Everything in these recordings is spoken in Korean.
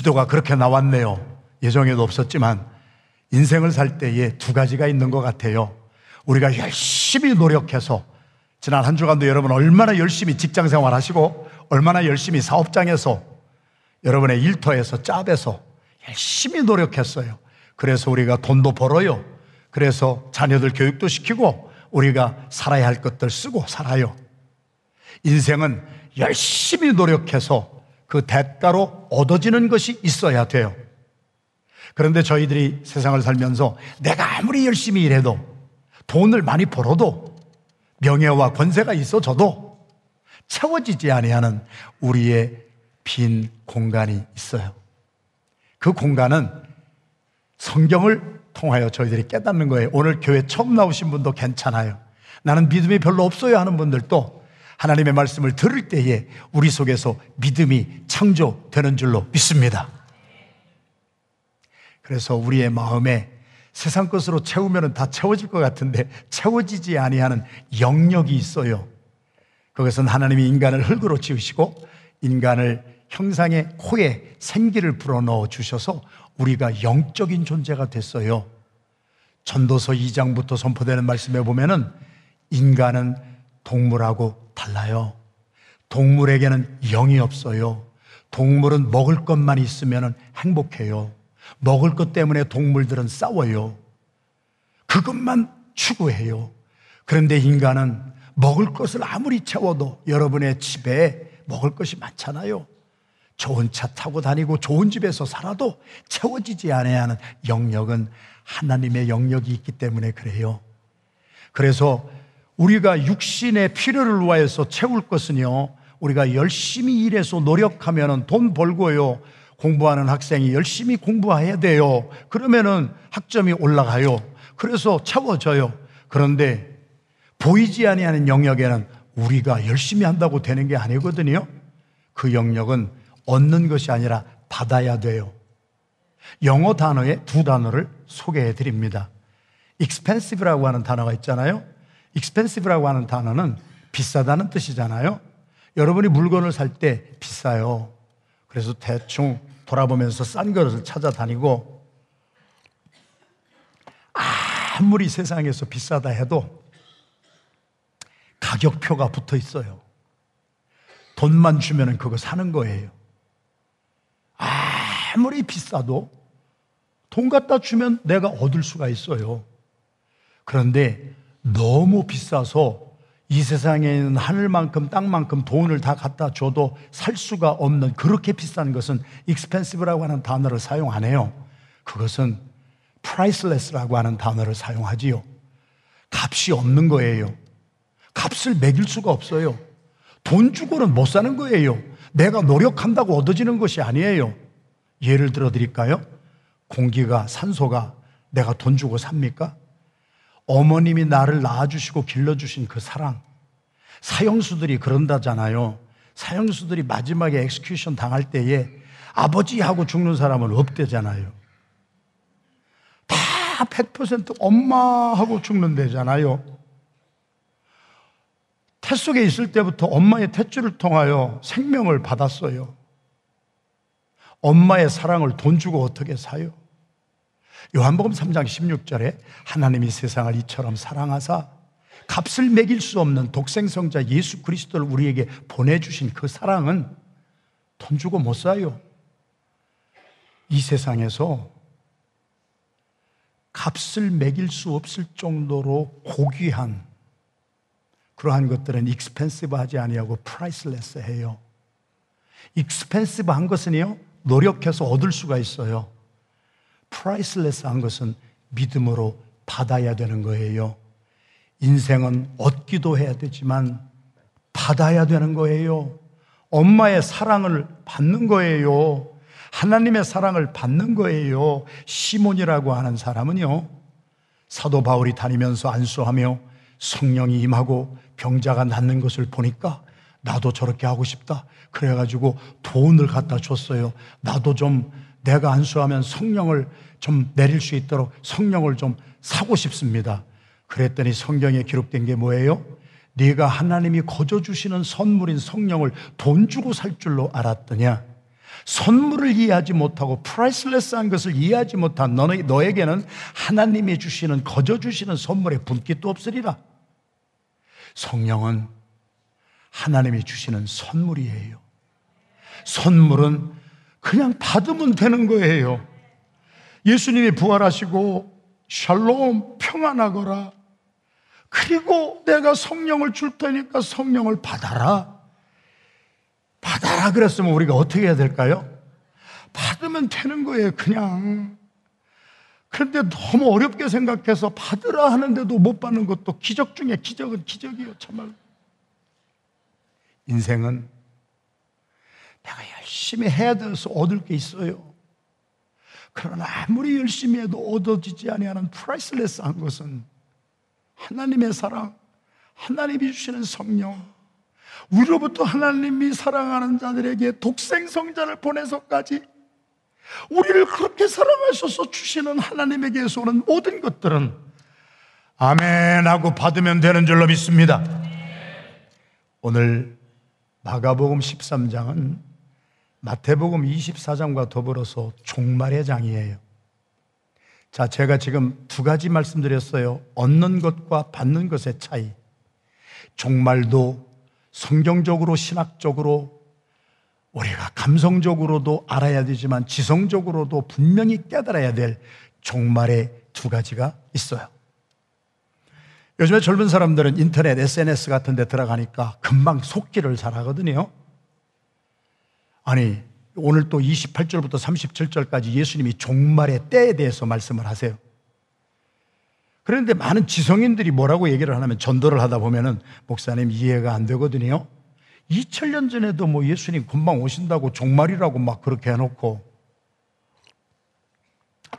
기도가 그렇게 나왔네요. 예정에도 없었지만 인생을 살 때에 두 가지가 있는 것 같아요. 우리가 열심히 노력해서 지난 한 주간도 여러분 얼마나 열심히 직장 생활 하시고 얼마나 열심히 사업장에서 여러분의 일터에서 짭에서 열심히 노력했어요. 그래서 우리가 돈도 벌어요. 그래서 자녀들 교육도 시키고 우리가 살아야 할 것들 쓰고 살아요. 인생은 열심히 노력해서 그 대가로 얻어지는 것이 있어야 돼요. 그런데 저희들이 세상을 살면서 내가 아무리 열심히 일해도 돈을 많이 벌어도 명예와 권세가 있어져도 채워지지 아니하는 우리의 빈 공간이 있어요. 그 공간은 성경을 통하여 저희들이 깨닫는 거예요. 오늘 교회 처음 나오신 분도 괜찮아요. 나는 믿음이 별로 없어요 하는 분들도 하나님의 말씀을 들을 때에 우리 속에서 믿음이 창조되는 줄로 믿습니다. 그래서 우리의 마음에 세상 것으로 채우면 다 채워질 것 같은데 채워지지 아니하는 영역이 있어요. 그것은 하나님이 인간을 흙으로 지으시고 인간을 형상의 코에 생기를 불어넣어 주셔서 우리가 영적인 존재가 됐어요. 전도서 2장부터 선포되는 말씀에 보면은 인간은 동물하고 달라요. 동물에게는 영이 없어요. 동물은 먹을 것만 있으면 행복해요. 먹을 것 때문에 동물들은 싸워요. 그것만 추구해요. 그런데 인간은 먹을 것을 아무리 채워도 여러분의 집에 먹을 것이 많잖아요. 좋은 차 타고 다니고 좋은 집에서 살아도 채워지지 않아야 하는 영역은 하나님의 영역이 있기 때문에 그래요. 그래서 우리가 육신의 필요를 위해서 채울 것은요, 우리가 열심히 일해서 노력하면 돈 벌고요, 공부하는 학생이 열심히 공부해야 돼요. 그러면은 학점이 올라가요. 그래서 채워져요. 그런데 보이지 아니하는 영역에는 우리가 열심히 한다고 되는 게 아니거든요. 그 영역은 얻는 것이 아니라 받아야 돼요. 영어 단어의 두 단어를 소개해 드립니다. expensive라고 하는 단어가 있잖아요. Expensive라고 하는 단어는 비싸다는 뜻이잖아요. 여러분이 물건을 살 때 비싸요. 그래서 대충 돌아보면서 싼 것을 찾아다니고 아무리 세상에서 비싸다 해도 가격표가 붙어 있어요. 돈만 주면 그거 사는 거예요. 아무리 비싸도 돈 갖다 주면 내가 얻을 수가 있어요. 그런데 너무 비싸서 이 세상에 있는 하늘만큼 땅만큼 돈을 다 갖다 줘도 살 수가 없는 그렇게 비싼 것은 expensive라고 하는 단어를 사용 안 해요. 그것은 priceless라고 하는 단어를 사용하지요. 값이 없는 거예요. 값을 매길 수가 없어요. 돈 주고는 못 사는 거예요. 내가 노력한다고 얻어지는 것이 아니에요. 예를 들어 드릴까요? 공기가, 산소가 내가 돈 주고 삽니까? 어머님이 나를 낳아주시고 길러주신 그 사랑. 사형수들이 그런다잖아요. 사형수들이 마지막에 엑스큐션 당할 때에 아버지하고 죽는 사람은 없대잖아요. 다 100% 엄마하고 죽는 데잖아요. 태 속에 있을 때부터 엄마의 탯줄을 통하여 생명을 받았어요. 엄마의 사랑을 돈 주고 어떻게 사요? 요한복음 3장 16절에 하나님이 세상을 이처럼 사랑하사 값을 매길 수 없는 독생성자 예수 그리스도를 우리에게 보내주신 그 사랑은 돈 주고 못 사요. 이 세상에서 값을 매길 수 없을 정도로 고귀한 그러한 것들은 expensive 하지 아니하고 priceless 해요. expensive 한 것은요, 노력해서 얻을 수가 있어요. priceless한 것은 믿음으로 받아야 되는 거예요. 인생은 얻기도 해야 되지만 받아야 되는 거예요. 엄마의 사랑을 받는 거예요. 하나님의 사랑을 받는 거예요. 시몬이라고 하는 사람은요. 사도 바울이 다니면서 안수하며 성령이 임하고 병자가 낫는 것을 보니까 나도 저렇게 하고 싶다. 그래가지고 돈을 갖다 줬어요. 나도 좀 내가 안수하면 성령을 좀 내릴 수 있도록 성령을 좀 사고 싶습니다. 그랬더니 성경에 기록된 게 뭐예요? 네가 하나님이 거저 주시는 선물인 성령을 돈 주고 살 줄로 알았더냐? 선물을 이해하지 못하고 프라이슬레스한 것을 이해하지 못한 너에게는 하나님이 주시는 거저 주시는 선물의 분깃도 없으리라. 성령은 하나님이 주시는 선물이에요. 선물은 그냥 받으면 되는 거예요. 예수님이 부활하시고 샬롬 평안하거라. 그리고 내가 성령을 줄 테니까 성령을 받아라. 받아라 그랬으면 우리가 어떻게 해야 될까요? 받으면 되는 거예요, 그냥. 그런데 너무 어렵게 생각해서 받으라 하는데도 못 받는 것도 기적 중에 기적은 기적이에요, 참말로. 인생은 내가 열심히 해야 돼서 얻을 게 있어요. 그러나 아무리 열심히 해도 얻어지지 아니하는 프라이슬레스한 것은 하나님의 사랑, 하나님이 주시는 성령, 우리로부터 하나님이 사랑하는 자들에게 독생 성자를 보내서까지 우리를 그렇게 사랑하셔서 주시는 하나님에게서 오는 모든 것들은 아멘 하고 받으면 되는 줄로 믿습니다. 오늘 마가복음 13장은 마태복음 24장과 더불어서 종말의 장이에요. 자, 제가 지금 두 가지 말씀드렸어요. 얻는 것과 받는 것의 차이. 종말도 성경적으로 신학적으로 우리가 감성적으로도 알아야 되지만 지성적으로도 분명히 깨달아야 될 종말의 두 가지가 있어요. 요즘에 젊은 사람들은 인터넷, SNS 같은 데 들어가니까 금방 속기를 잘 하거든요. 아니, 오늘 또 28절부터 37절까지 예수님이 종말의 때에 대해서 말씀을 하세요. 그런데 많은 지성인들이 뭐라고 얘기를 하냐면 전도를 하다 보면은 목사님 이해가 안 되거든요. 2000년 전에도 뭐 예수님 금방 오신다고 종말이라고 막 그렇게 해놓고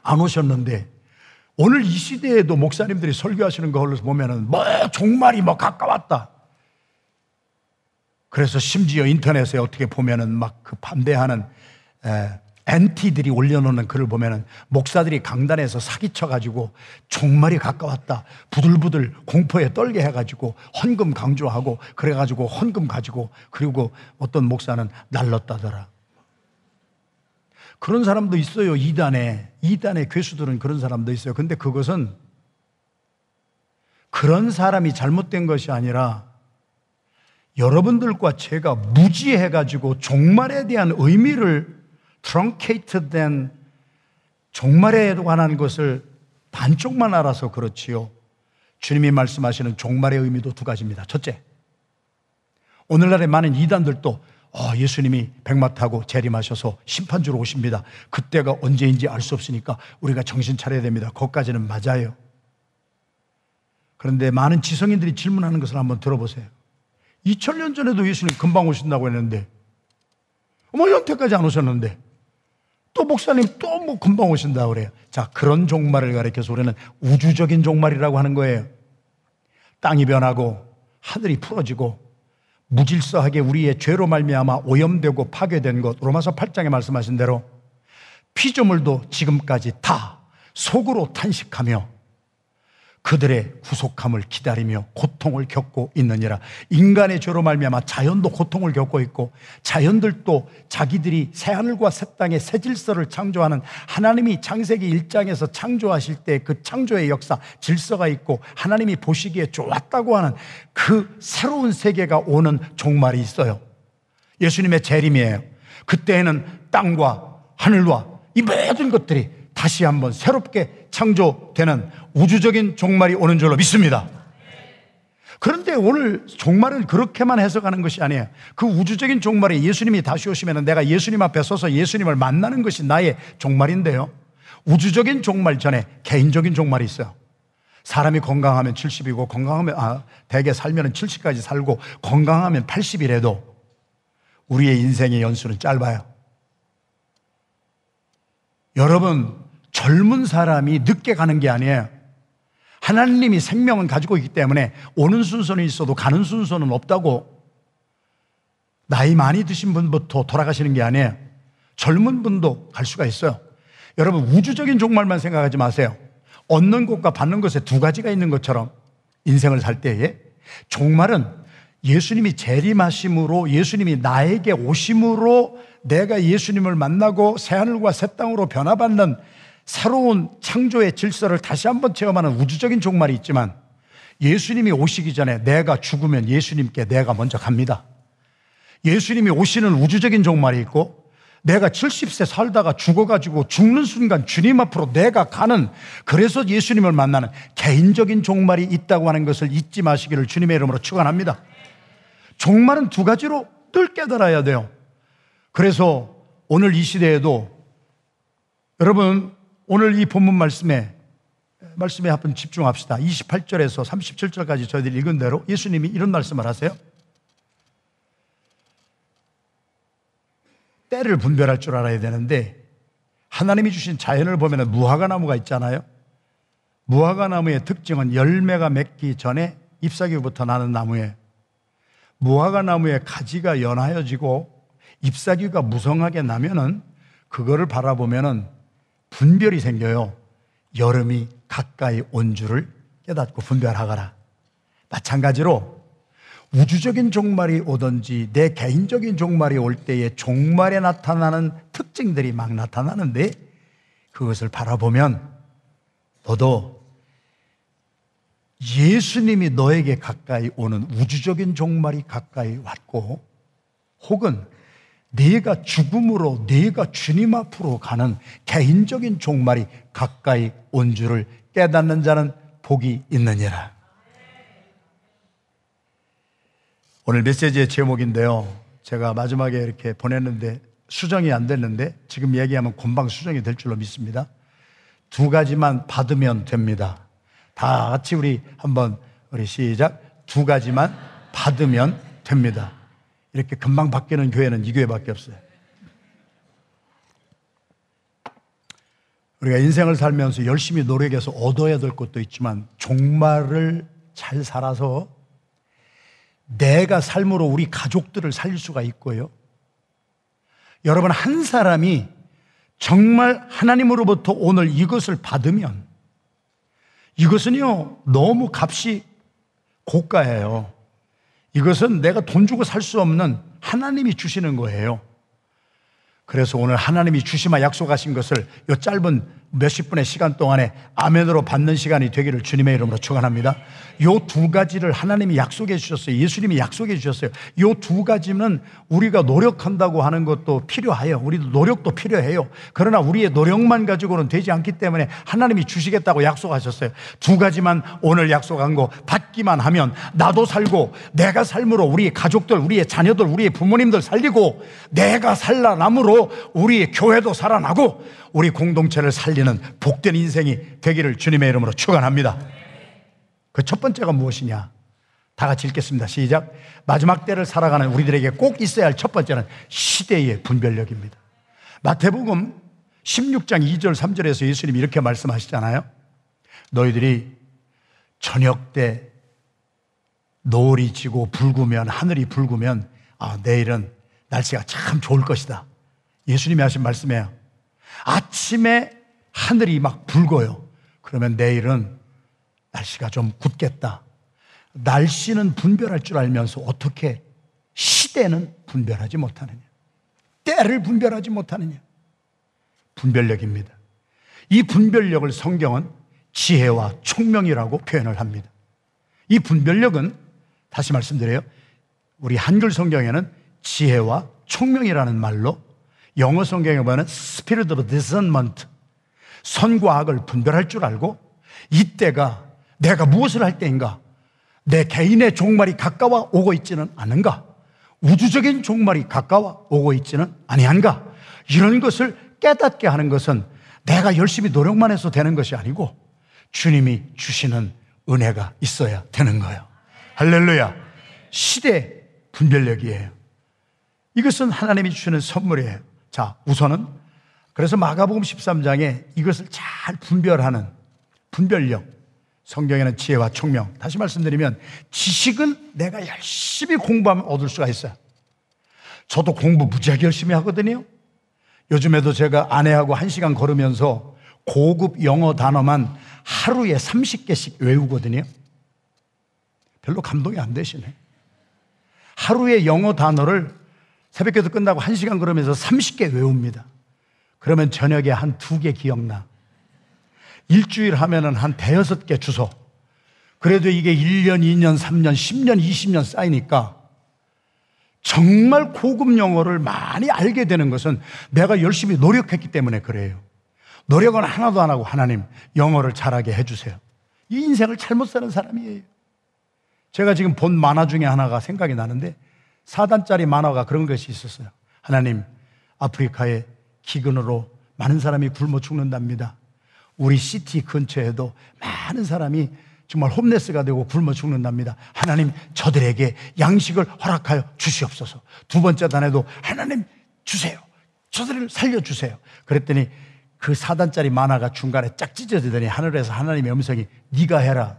안 오셨는데 오늘 이 시대에도 목사님들이 설교하시는 걸 보면은 뭐 종말이 뭐 가까웠다. 그래서 심지어 인터넷에 어떻게 보면은 막 그 반대하는 엔티들이 올려놓는 글을 보면은 목사들이 강단에서 사기쳐가지고 종말이 가까웠다. 부들부들 공포에 떨게 해가지고 헌금 강조하고 그래가지고 헌금 가지고 그리고 어떤 목사는 날렀다더라. 그런 사람도 있어요. 이단에. 이단의 괴수들은 그런 사람도 있어요. 근데 그것은 그런 사람이 잘못된 것이 아니라 여러분들과 제가 무지해가지고 종말에 대한 의미를 트렁케이트된 종말에 관한 것을 반쪽만 알아서 그렇지요. 주님이 말씀하시는 종말의 의미도 두 가지입니다. 첫째, 오늘날의 많은 이단들도 어, 예수님이 백마 타고 재림하셔서 심판주로 오십니다. 그때가 언제인지 알 수 없으니까 우리가 정신 차려야 됩니다. 거기까지는 맞아요. 그런데 많은 지성인들이 질문하는 것을 한번 들어보세요. 2000년 전에도 예수님 금방 오신다고 했는데, 어머, 연태까지 안 오셨는데, 또 목사님 또 뭐 금방 오신다 그래요. 자, 그런 종말을 가리켜서 우리는 우주적인 종말이라고 하는 거예요. 땅이 변하고 하늘이 풀어지고 무질서하게 우리의 죄로 말미암아 오염되고 파괴된 것 로마서 8장에 말씀하신 대로 피조물도 지금까지 다 속으로 탄식하며 그들의 구속함을 기다리며 고통을 겪고 있느니라. 인간의 죄로 말미암아 자연도 고통을 겪고 있고 자연들도 자기들이 새 하늘과 새 땅의 새 질서를 창조하는 하나님이 창세기 1장에서 창조하실 때 그 창조의 역사 질서가 있고 하나님이 보시기에 좋았다고 하는 그 새로운 세계가 오는 종말이 있어요. 예수님의 재림이에요. 그때에는 땅과 하늘과 이 모든 것들이 다시 한번 새롭게 창조되는 우주적인 종말이 오는 줄로 믿습니다. 그런데 오늘 종말을 그렇게만 해석하는 것이 아니에요. 그 우주적인 종말에 예수님이 다시 오시면 내가 예수님 앞에 서서 예수님을 만나는 것이 나의 종말인데요. 우주적인 종말 전에 개인적인 종말이 있어요. 사람이 건강하면 70이고 건강하면 아, 대개 살면 70까지 살고 건강하면 80이래도 우리의 인생의 연수는 짧아요. 여러분 젊은 사람이 늦게 가는 게 아니에요. 하나님이 생명은 가지고 있기 때문에 오는 순서는 있어도 가는 순서는 없다고 나이 많이 드신 분부터 돌아가시는 게 아니에요. 젊은 분도 갈 수가 있어요. 여러분, 우주적인 종말만 생각하지 마세요. 얻는 것과 받는 것에 두 가지가 있는 것처럼 인생을 살 때에 종말은 예수님이 재림하심으로 예수님이 나에게 오심으로 내가 예수님을 만나고 새하늘과 새 땅으로 변화받는 새로운 창조의 질서를 다시 한번 체험하는 우주적인 종말이 있지만 예수님이 오시기 전에 내가 죽으면 예수님께 내가 먼저 갑니다. 예수님이 오시는 우주적인 종말이 있고 내가 70세 살다가 죽어가지고 죽는 순간 주님 앞으로 내가 가는 그래서 예수님을 만나는 개인적인 종말이 있다고 하는 것을 잊지 마시기를 주님의 이름으로 축원합니다. 종말은 두 가지로 늘 깨달아야 돼요. 그래서 오늘 이 시대에도 여러분 오늘 이 본문 말씀에 말씀에 한번 집중합시다. 28절에서 37절까지 저희들이 읽은 대로 예수님이 이런 말씀을 하세요. 때를 분별할 줄 알아야 되는데 하나님이 주신 자연을 보면 무화과 나무가 있잖아요. 무화과 나무의 특징은 열매가 맺기 전에 잎사귀부터 나는 나무에 무화과 나무의 가지가 연하여지고 잎사귀가 무성하게 나면은 그거를 바라보면은 분별이 생겨요. 여름이 가까이 온 줄을 깨닫고 분별하거라. 마찬가지로 우주적인 종말이 오든지 내 개인적인 종말이 올 때에 종말에 나타나는 특징들이 막 나타나는데 그것을 바라보면 너도 예수님이 너에게 가까이 오는 우주적인 종말이 가까이 왔고 혹은 네가 죽음으로 네가 주님 앞으로 가는 개인적인 종말이 가까이 온 줄을 깨닫는 자는 복이 있느니라. 오늘 메시지의 제목인데요. 제가 마지막에 이렇게 보냈는데 수정이 안 됐는데 지금 얘기하면 금방 수정이 될 줄로 믿습니다. 두 가지만 받으면 됩니다. 다 같이 우리 한번 우리 시작. 두 가지만 받으면 됩니다. 이렇게 금방 바뀌는 교회는 이 교회밖에 없어요. 우리가 인생을 살면서 열심히 노력해서 얻어야 될 것도 있지만 종말을 잘 살아서 내가 삶으로 우리 가족들을 살릴 수가 있고요. 여러분, 한 사람이 정말 하나님으로부터 오늘 이것을 받으면 이것은요, 너무 값이 고가예요. 이것은 내가 돈 주고 살 수 없는 하나님이 주시는 거예요. 그래서 오늘 하나님이 주시마 약속하신 것을 이 짧은 몇십 분의 시간 동안에 아멘으로 받는 시간이 되기를 주님의 이름으로 축원합니다. 요 두 가지를 하나님이 약속해 주셨어요. 예수님이 약속해 주셨어요. 요 두 가지는 우리가 노력한다고 하는 것도 필요해요. 우리도 노력도 필요해요. 그러나 우리의 노력만 가지고는 되지 않기 때문에 하나님이 주시겠다고 약속하셨어요. 두 가지만 오늘 약속한 거 받기만 하면 나도 살고 내가 삶으로 우리 가족들, 우리의 자녀들, 우리의 부모님들 살리고 내가 살아남으로 우리 교회도 살아나고 우리 공동체를 살리는 복된 인생이 되기를 주님의 이름으로 축원합니다. 그 첫 번째가 무엇이냐? 다 같이 읽겠습니다. 시작. 마지막 때를 살아가는 우리들에게 꼭 있어야 할 첫 번째는 시대의 분별력입니다. 마태복음 16장 2절 3절에서 예수님이 이렇게 말씀하시잖아요. 너희들이 저녁 때 노을이 지고 붉으면 하늘이 붉으면 아, 내일은 날씨가 참 좋을 것이다. 예수님이 하신 말씀이에요. 아침에 하늘이 막 붉어요. 그러면 내일은 날씨가 좀 굳겠다. 날씨는 분별할 줄 알면서 어떻게 시대는 분별하지 못하느냐. 때를 분별하지 못하느냐. 분별력입니다. 이 분별력을 성경은 지혜와 총명이라고 표현을 합니다. 이 분별력은 다시 말씀드려요. 우리 한글 성경에는 지혜와 총명이라는 말로 영어 성경에 보면 spirit of discernment 선과 악을 분별할 줄 알고 이때가 내가 무엇을 할 때인가 내 개인의 종말이 가까워 오고 있지는 않은가 우주적인 종말이 가까워 오고 있지는 아니한가 이런 것을 깨닫게 하는 것은 내가 열심히 노력만 해서 되는 것이 아니고 주님이 주시는 은혜가 있어야 되는 거예요. 할렐루야. 시대 분별력이에요. 이것은 하나님이 주시는 선물이에요. 자, 우선은 그래서 마가복음 13장에 이것을 잘 분별하는 분별력. 성경에는 지혜와 총명. 다시 말씀드리면 지식은 내가 열심히 공부하면 얻을 수가 있어요. 저도 공부 무지하게 열심히 하거든요. 요즘에도 제가 아내하고 한 시간 걸으면서 고급 영어 단어만 하루에 30개씩 외우거든요. 별로 감동이 안 되시네. 하루에 영어 단어를 새벽기도 끝나고 한 시간 그러면서 30개 외웁니다. 그러면 저녁에 한 두 개 기억나. 일주일 하면은 한 대여섯 개 주소. 그래도 이게 1년, 2년, 3년, 10년, 20년 쌓이니까 정말 고급 영어를 많이 알게 되는 것은 내가 열심히 노력했기 때문에 그래요. 노력은 하나도 안 하고 하나님 영어를 잘하게 해주세요. 이 인생을 잘못 사는 사람이에요. 제가 지금 본 만화 중에 하나가 생각이 나는데 4단짜리 만화가 그런 것이 있었어요. 하나님, 아프리카의 기근으로 많은 사람이 굶어 죽는답니다. 우리 시티 근처에도 많은 사람이 정말 홈레스가 되고 굶어 죽는답니다. 하나님, 저들에게 양식을 허락하여 주시옵소서. 두 번째 단에도 하나님 주세요. 저들을 살려주세요. 그랬더니 그 4단짜리 만화가 중간에 짝 찢어지더니 하늘에서 하나님의 음성이 네가 해라.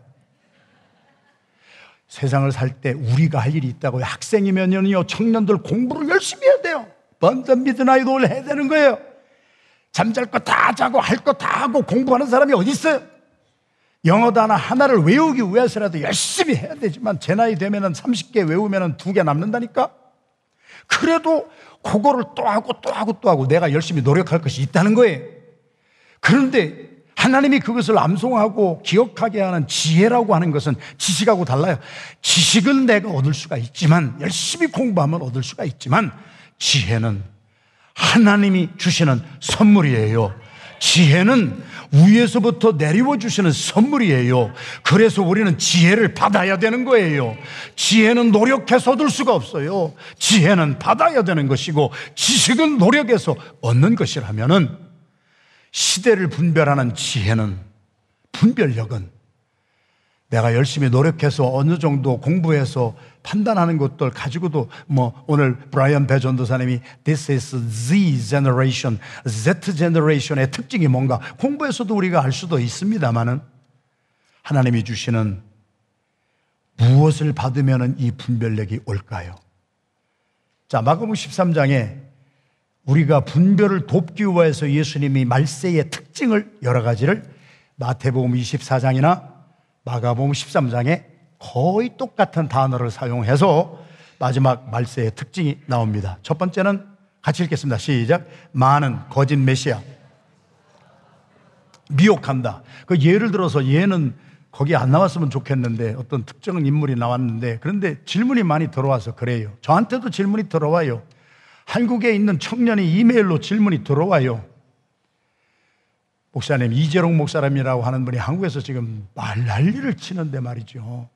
세상을 살 때 우리가 할 일이 있다고요. 학생이면요, 청년들 공부를 열심히 해야 돼요. burn the midnight oil 해야 되는 거예요. 잠잘 거 다 자고 할 거 다 하고 공부하는 사람이 어디 있어요? 영어 단어 하나를 외우기 위해서라도 열심히 해야 되지만 제 나이 되면은 30개 외우면은 두 개 남는다니까? 그래도 그거를 또 하고 또 하고 또 하고 내가 열심히 노력할 것이 있다는 거예요. 그런데 하나님이 그것을 암송하고 기억하게 하는 지혜라고 하는 것은 지식하고 달라요. 지식은 내가 얻을 수가 있지만, 열심히 공부하면 얻을 수가 있지만, 지혜는 하나님이 주시는 선물이에요. 지혜는 위에서부터 내리워 주시는 선물이에요. 그래서 우리는 지혜를 받아야 되는 거예요. 지혜는 노력해서 얻을 수가 없어요. 지혜는 받아야 되는 것이고, 지식은 노력해서 얻는 것이라면은 시대를 분별하는 지혜는 분별력은 내가 열심히 노력해서 어느 정도 공부해서 판단하는 것들 가지고도 뭐 오늘 브라이언 배 전도사님이 This is Z generation, Z generation의 특징이 뭔가 공부해서도 우리가 알 수도 있습니다만은 하나님이 주시는 무엇을 받으면 이 분별력이 올까요? 자, 마가복음 13장에 우리가 분별을 돕기 위해서 예수님이 말세의 특징을 여러 가지를 마태복음 24장이나 마가복음 13장에 거의 똑같은 단어를 사용해서 마지막 말세의 특징이 나옵니다. 첫 번째는 같이 읽겠습니다. 시작. 많은 거짓 메시아. 미혹한다. 그 예를 들어서 얘는 거기 안 나왔으면 좋겠는데 어떤 특정 인물이 나왔는데 그런데 질문이 많이 들어와서 그래요. 저한테도 질문이 들어와요. 한국에 있는 청년이 이메일로 질문이 들어와요. 목사님, 이재롱 목사람이라고 하는 분이 한국에서 지금 말 난리를 치는데 말이죠.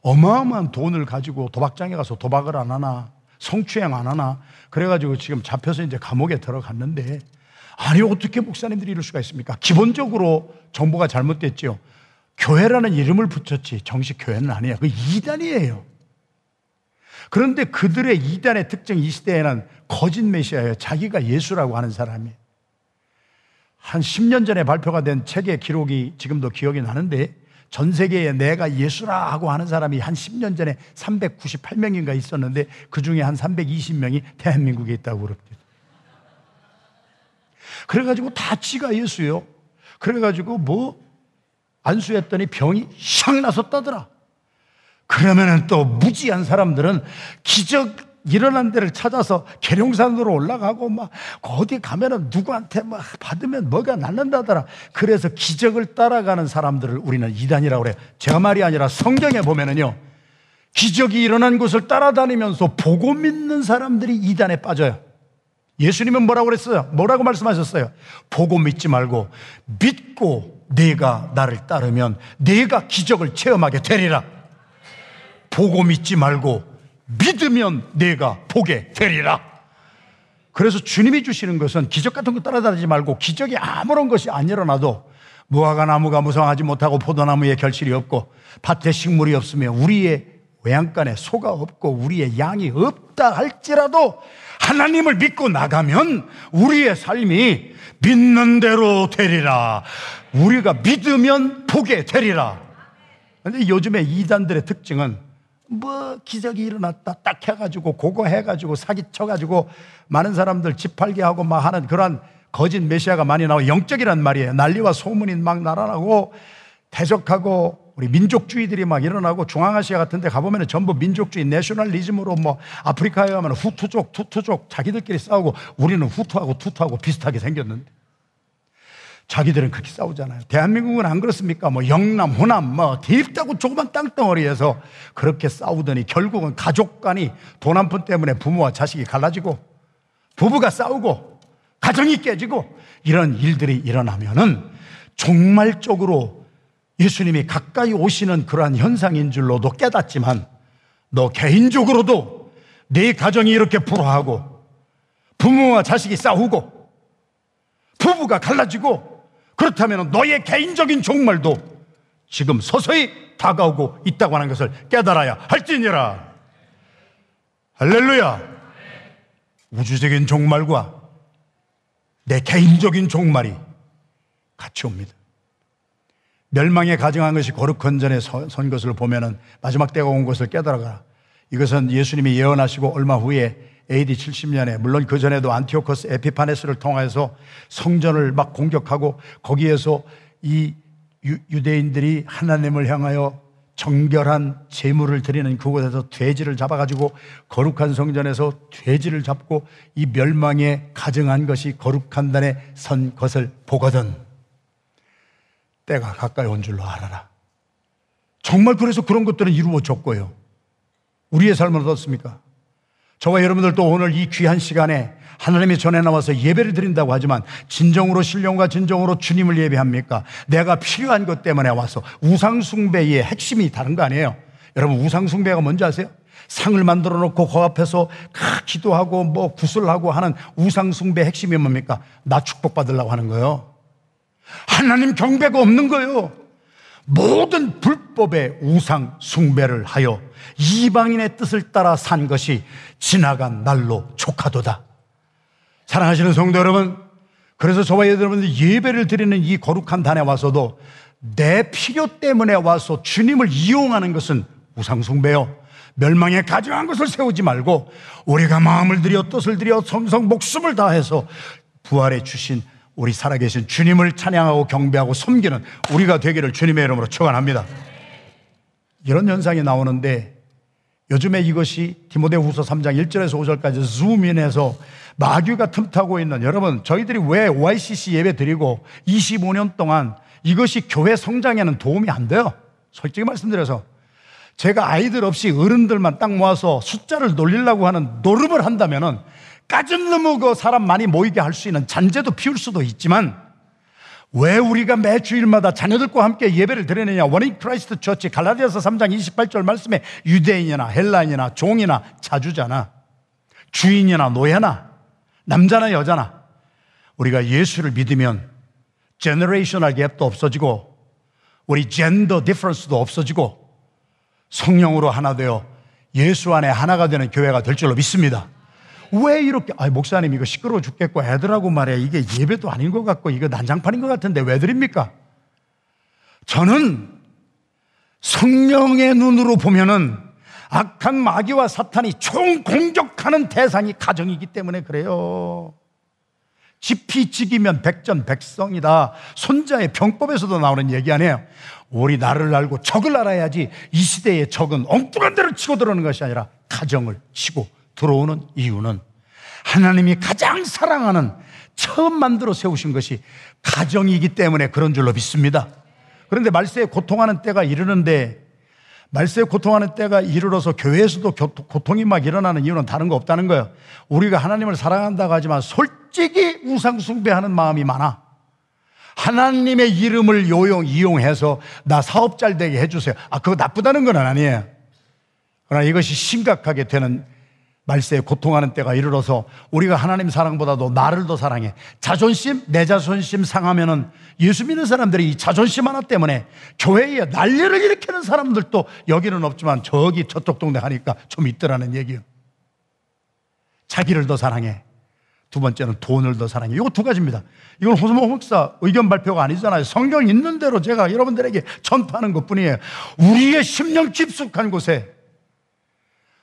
어마어마한 돈을 가지고 도박장에 가서 도박을 안 하나, 성추행 안 하나, 그래가지고 지금 잡혀서 이제 감옥에 들어갔는데, 아니, 어떻게 목사님들이 이럴 수가 있습니까? 기본적으로 정보가 잘못됐죠. 교회라는 이름을 붙였지, 정식 교회는 아니에요. 그 이단이에요. 그런데 그들의 이단의 특징 이 시대에는 거짓 메시아예요. 자기가 예수라고 하는 사람이. 한 10년 전에 발표가 된 책의 기록이 지금도 기억이 나는데 전 세계에 내가 예수라 하고 하는 사람이 한 10년 전에 398명인가 있었는데 그 중에 한 320명이 대한민국에 있다고 그럽니다. 그래가지고 다 지가 예수요. 그래가지고 뭐 안수했더니 병이 샥 나섰다더라. 그러면은 또 무지한 사람들은 기적 일어난 데를 찾아서 계룡산으로 올라가고 막 어디 가면은 누구한테 막 받으면 뭐가 낫는다더라. 그래서 기적을 따라가는 사람들을 우리는 이단이라고 그래요. 제가 말이 아니라 성경에 보면은요. 기적이 일어난 곳을 따라다니면서 보고 믿는 사람들이 이단에 빠져요. 예수님은 뭐라고 그랬어요? 뭐라고 말씀하셨어요? 보고 믿지 말고 믿고 내가 나를 따르면 내가 기적을 체험하게 되리라. 보고 믿지 말고 믿으면 내가 보게 되리라. 그래서 주님이 주시는 것은 기적 같은 거 따라다니지 말고 기적이 아무런 것이 안 일어나도 무화과 나무가 무성하지 못하고 포도나무에 결실이 없고 밭에 식물이 없으며 우리의 외양간에 소가 없고 우리의 양이 없다 할지라도 하나님을 믿고 나가면 우리의 삶이 믿는 대로 되리라. 우리가 믿으면 보게 되리라. 근데 요즘에 이단들의 특징은 뭐 기적이 일어났다 딱 해가지고 그거 해가지고 사기쳐가지고 많은 사람들 집 팔게 하고 막 하는 그런 거짓 메시아가 많이 나와 영적이란 말이에요. 난리와 소문이 막 날아나고 대적하고 우리 민족주의들이 막 일어나고 중앙아시아 같은 데 가보면 전부 민족주의 내셔널리즘으로 뭐 아프리카에 가면 후투족, 투투족 자기들끼리 싸우고 우리는 후투하고 투투하고 비슷하게 생겼는데 자기들은 그렇게 싸우잖아요. 대한민국은 안 그렇습니까? 뭐 영남, 호남, 뭐 딥다고 조그만 땅덩어리에서 그렇게 싸우더니 결국은 가족 간이 돈 한 푼 때문에 부모와 자식이 갈라지고 부부가 싸우고 가정이 깨지고 이런 일들이 일어나면은 종말적으로 예수님이 가까이 오시는 그러한 현상인 줄로도 깨닫지만 너 개인적으로도 네 가정이 이렇게 불화하고 부모와 자식이 싸우고 부부가 갈라지고 그렇다면 너의 개인적인 종말도 지금 서서히 다가오고 있다고 하는 것을 깨달아야 할지니라. 할렐루야. 우주적인 종말과 내 개인적인 종말이 같이 옵니다. 멸망에 가정한 것이 거룩한 전에 선 것을 보면은 마지막 때가 온 것을 깨달아가. 이것은 예수님이 예언하시고 얼마 후에 AD 70년에 물론 그 전에도 안티오커스 에피파네스를 통해서 성전을 막 공격하고 거기에서 이 유 대인들이 하나님을 향하여 정결한 제물을 드리는 그곳에서 돼지를 잡아가지고 거룩한 성전에서 돼지를 잡고 이 멸망에 가정한 것이 거룩한 단에 선 것을 보거든 때가 가까이 온 줄로 알아라. 정말 그래서 그런 것들은 이루어졌고요. 우리의 삶은 어떻습니까? 저와 여러분들도 오늘 이 귀한 시간에 하나님의 전에 나와서 예배를 드린다고 하지만 진정으로 신령과 진정으로 주님을 예배합니까? 내가 필요한 것 때문에 와서 우상숭배의 핵심이 다른 거 아니에요? 여러분 우상숭배가 뭔지 아세요? 상을 만들어 놓고 그 앞에서 기도하고 뭐 구슬하고 하는 우상숭배 핵심이 뭡니까? 나 축복받으려고 하는 거예요. 하나님 경배가 없는 거예요. 모든 불법의 우상 숭배를 하여 이방인의 뜻을 따라 산 것이 지나간 날로 조카도다. 사랑하시는 성도 여러분, 그래서 저와 여러분들 예배를 드리는 이 거룩한 단에 와서도 내 필요 때문에 와서 주님을 이용하는 것은 우상숭배요. 멸망에 가정한 것을 세우지 말고 우리가 마음을 들여 뜻을 들여 성성 목숨을 다해서 부활해 주신 우리 살아계신 주님을 찬양하고 경배하고 섬기는 우리가 되기를 주님의 이름으로 축원합니다. 이런 현상이 나오는데 요즘에 이것이 디모데후서 3장 1절에서 5절까지 줌인해서 마귀가 틈타고 있는 여러분 저희들이 왜 YCC 예배 드리고 25년 동안 이것이 교회 성장에는 도움이 안 돼요. 솔직히 말씀드려서 제가 아이들 없이 어른들만 딱 모아서 숫자를 놀리려고 하는 노름을 한다면은 까짓 놈의 그 사람 많이 모이게 할 수 있는 잔재주도 피울 수도 있지만 왜 우리가 매 주일마다 자녀들과 함께 예배를 드리느냐? One in Christ Church 갈라디아서 3장 28절 말씀에 유대인이나 헬라인이나 종이나 자유자나. 주인이나 노예나 남자나 여자나 우리가 예수를 믿으면 generational gap도 없어지고 우리 gender difference도 없어지고 성령으로 하나 되어 예수 안에 하나가 되는 교회가 될 줄로 믿습니다. 왜 이렇게, 아, 목사님 이거 시끄러워 죽겠고 애들하고 말이야. 이게 예배도 아닌 것 같고 이거 난장판인 것 같은데 왜 드립니까? 저는 성령의 눈으로 보면은 악한 마귀와 사탄이 총 공격하는 대상이 가정이기 때문에 그래요. 지피지기면 백전백성이다. 손자의 병법에서도 나오는 얘기 아니에요. 우리 나를 알고 적을 알아야지 이 시대의 적은 엉뚱한 데를 치고 들어오는 것이 아니라 가정을 치고 들어오는 이유는 하나님이 가장 사랑하는 처음 만들어 세우신 것이 가정이기 때문에 그런 줄로 믿습니다. 그런데 말세에 고통하는 때가 이르는데 말세에 고통하는 때가 이르러서 교회에서도 고통이 막 일어나는 이유는 다른 거 없다는 거예요. 우리가 하나님을 사랑한다고 하지만 솔직히 우상숭배하는 마음이 많아. 하나님의 이름을 요용, 이용해서 나 사업 잘 되게 해주세요. 아, 그거 나쁘다는 건 아니에요. 그러나 이것이 심각하게 되는 말세에 고통하는 때가 이르러서 우리가 하나님 사랑보다도 나를 더 사랑해. 자존심, 내 자존심 상하면은 예수 믿는 사람들이 이 자존심 하나 때문에 교회에 난리를 일으키는 사람들도 여기는 없지만 저기 저쪽 동네 하니까 좀 있더라는 얘기예요. 자기를 더 사랑해. 두 번째는 돈을 더 사랑해. 이거 두 가지입니다. 이건 호소모 목사 의견 발표가 아니잖아요. 성경 있는 대로 제가 여러분들에게 전파하는 것 뿐이에요. 우리의 심령 깊숙한 곳에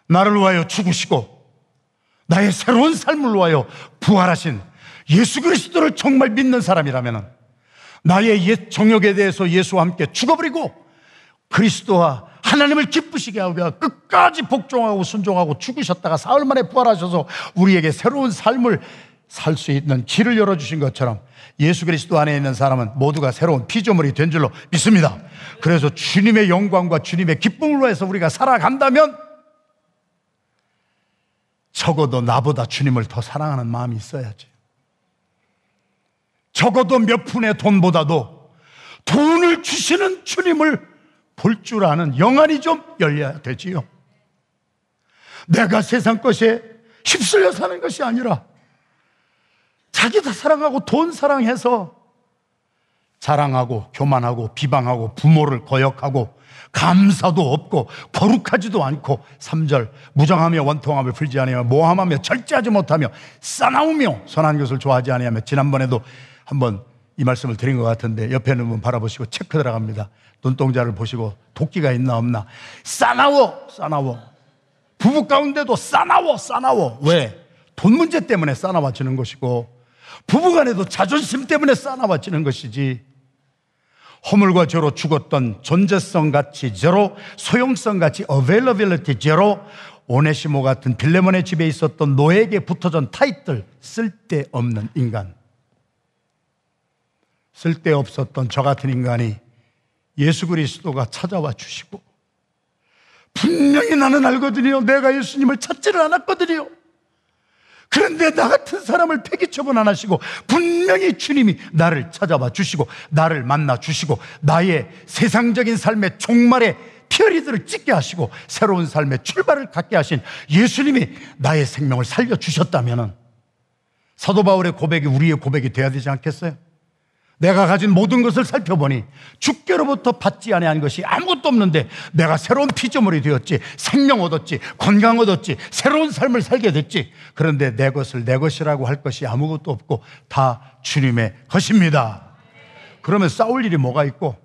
나를 위하여 죽으시고 나의 새로운 삶을 위하여 부활하신 예수 그리스도를 정말 믿는 사람이라면 나의 옛 정욕에 대해서 예수와 함께 죽어버리고 그리스도와 하나님을 기쁘시게 하고 끝까지 복종하고 순종하고 죽으셨다가 사흘 만에 부활하셔서 우리에게 새로운 삶을 살 수 있는 길을 열어주신 것처럼 예수 그리스도 안에 있는 사람은 모두가 새로운 피조물이 된 줄로 믿습니다. 그래서 주님의 영광과 주님의 기쁨으로 해서 우리가 살아간다면 적어도 나보다 주님을 더 사랑하는 마음이 있어야지. 적어도 몇 푼의 돈보다도 돈을 주시는 주님을 볼 줄 아는 영안이 좀 열려야 되지요. 내가 세상 것에 휩쓸려 사는 것이 아니라 자기 다 사랑하고 돈 사랑해서 자랑하고 교만하고 비방하고 부모를 거역하고 감사도 없고 거룩하지도 않고 3절 무정하며 원통함을 풀지 아니하며 모함하며 절제하지 못하며 싸나우며 선한 것을 좋아하지 아니하며 지난번에도 한번 이 말씀을 드린 것 같은데 옆에 있는 분 바라보시고 체크 들어갑니다. 눈동자를 보시고 도끼가 있나 없나 싸나워 싸나워 부부 가운데도 싸나워 싸나워 왜? 돈 문제 때문에 싸나워지는 것이고 부부간에도 자존심 때문에 싸나워지는 것이지 허물과 죄로 죽었던 존재성 같이 제로, 소용성 같이 availability 제로, 오네시모 같은 빌레몬의 집에 있었던 노예에게 붙어진 타이틀 쓸데없는 인간. 쓸데없었던 저 같은 인간이 예수 그리스도가 찾아와 주시고 분명히 나는 알거든요. 내가 예수님을 찾지를 않았거든요. 그런데 나 같은 사람을 폐기 처분 안 하시고 분명히 주님이 나를 찾아와 주시고 나를 만나 주시고 나의 세상적인 삶의 종말에 피어리들을 찍게 하시고 새로운 삶의 출발을 갖게 하신 예수님이 나의 생명을 살려 주셨다면 사도 바울의 고백이 우리의 고백이 돼야 되지 않겠어요? 내가 가진 모든 것을 살펴보니 주께로부터 받지 아니한 것이 아무것도 없는데 내가 새로운 피조물이 되었지 생명 얻었지 건강 얻었지 새로운 삶을 살게 됐지. 그런데 내 것을 내 것이라고 할 것이 아무것도 없고 다 주님의 것입니다. 그러면 싸울 일이 뭐가 있고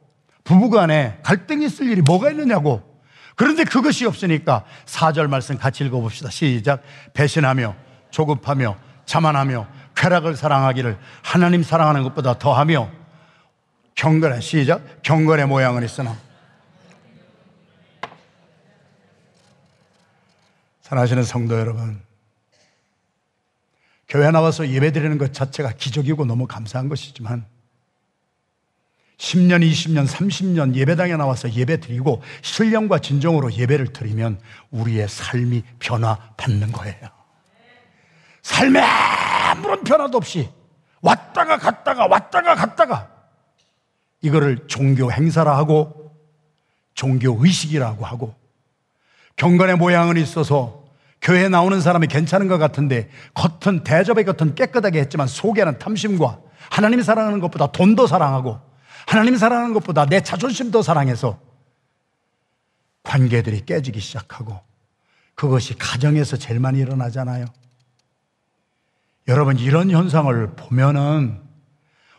부부간에 갈등이 있을 일이 뭐가 있느냐고. 그런데 그것이 없으니까 4절 말씀 같이 읽어봅시다. 시작. 배신하며 조급하며 자만하며 쾌락을 사랑하기를 하나님 사랑하는 것보다 더하며 경건의 시작. 경건의 모양은 있으나. 사랑하시는 성도 여러분 교회 나와서 예배 드리는 것 자체가 기적이고 너무 감사한 것이지만 10년, 20년, 30년 예배당에 나와서 예배 드리고 신령과 진정으로 예배를 드리면 우리의 삶이 변화받는 거예요. 삶에 아무런 변화도 없이 왔다가 갔다가 왔다가 갔다가 이거를 종교 행사라 하고 종교 의식이라고 하고 경건의 모양은 있어서 교회에 나오는 사람이 괜찮은 것 같은데 겉은 대접의 겉은 깨끗하게 했지만 속에는 탐심과 하나님 사랑하는 것보다 돈도 사랑하고 하나님 사랑하는 것보다 내 자존심도 사랑해서 관계들이 깨지기 시작하고 그것이 가정에서 제일 많이 일어나잖아요. 여러분 이런 현상을 보면은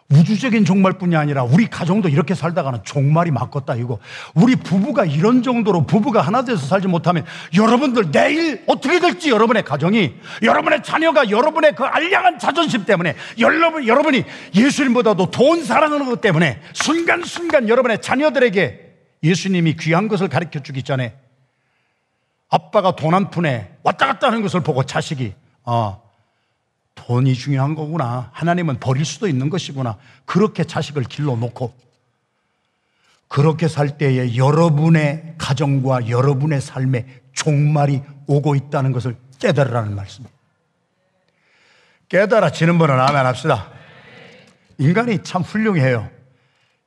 우주적인 종말뿐이 아니라 우리 가정도 이렇게 살다가는 종말이 맞겠다 이거. 우리 부부가 이런 정도로 부부가 하나 돼서 살지 못하면 여러분들 내일 어떻게 될지 여러분의 가정이 여러분의 자녀가 여러분의 그 알량한 자존심 때문에 여러분 여러분이 예수님보다도 돈 사랑하는 것 때문에 순간순간 여러분의 자녀들에게 예수님이 귀한 것을 가르쳐 주기 전에 아빠가 돈 한 푼에 왔다 갔다 하는 것을 보고 자식이 어, 돈이 중요한 거구나. 하나님은 버릴 수도 있는 것이구나. 그렇게 자식을 길러 놓고 그렇게 살 때에 여러분의 가정과 여러분의 삶에 종말이 오고 있다는 것을 깨달으라는 말씀입니다. 깨달아지는 분은 아멘 합시다. 인간이 참 훌륭해요.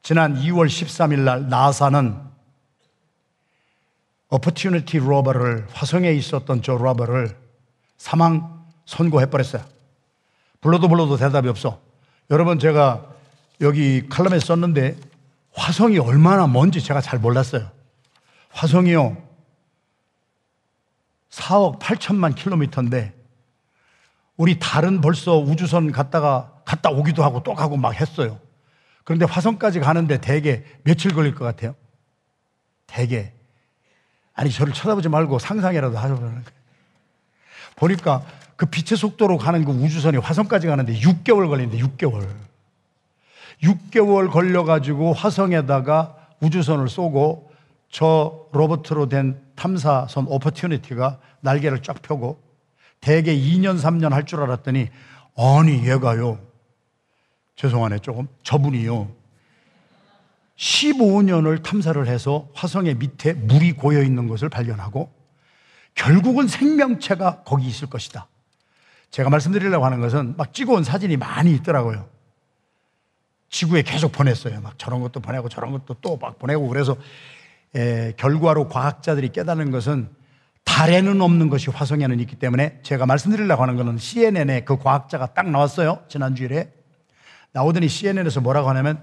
지난 2월 13일 날 나사는 어퍼튜니티 로버를 화성에 있었던 저 로버를 사망 선고해 버렸어요. 불러도 불러도 대답이 없어. 여러분 제가 여기 칼럼에 썼는데 화성이 얼마나 먼지 제가 잘 몰랐어요. 화성이요. 4억 8천만 킬로미터인데 우리 달은 벌써 우주선 갔다가 갔다 오기도 하고 또 가고 막 했어요. 그런데 화성까지 가는데 대개 며칠 걸릴 것 같아요? 대개. 아니, 저를 쳐다보지 말고 상상이라도 하셔보는 거예요. 보니까 그 빛의 속도로 가는 그 우주선이 화성까지 가는데 6개월 걸리는데 6개월. 6개월 걸려가지고 화성에다가 우주선을 쏘고 저 로버트로 된 탐사선 오퍼튜니티가 날개를 쫙 펴고 대개 2년, 3년 할 줄 알았더니 아니 얘가요. 죄송하네 조금. 저분이요. 15년을 탐사를 해서 화성의 밑에 물이 고여 있는 것을 발견하고 결국은 생명체가 거기 있을 것이다. 제가 말씀드리려고 하는 것은 막 찍어온 사진이 많이 있더라고요. 지구에 계속 보냈어요. 막 저런 것도 보내고 저런 것도 또 막 보내고 그래서 에, 결과로 과학자들이 깨닫는 것은 달에는 없는 것이 화성에는 있기 때문에 제가 말씀드리려고 하는 것은 CNN에 그 과학자가 딱 나왔어요. 지난주일에. 나오더니 CNN에서 뭐라고 하냐면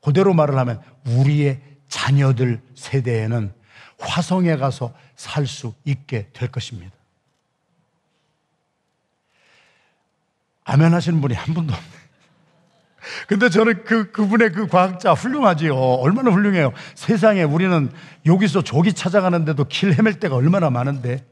그대로 말을 하면 우리의 자녀들 세대에는 화성에 가서 살 수 있게 될 것입니다. 아멘 하시는 분이 한 분도 없네. 근데 저는 그, 그분의 그 과학자 훌륭하지요. 얼마나 훌륭해요. 세상에 우리는 여기서 저기 찾아가는데도 길 헤맬 때가 얼마나 많은데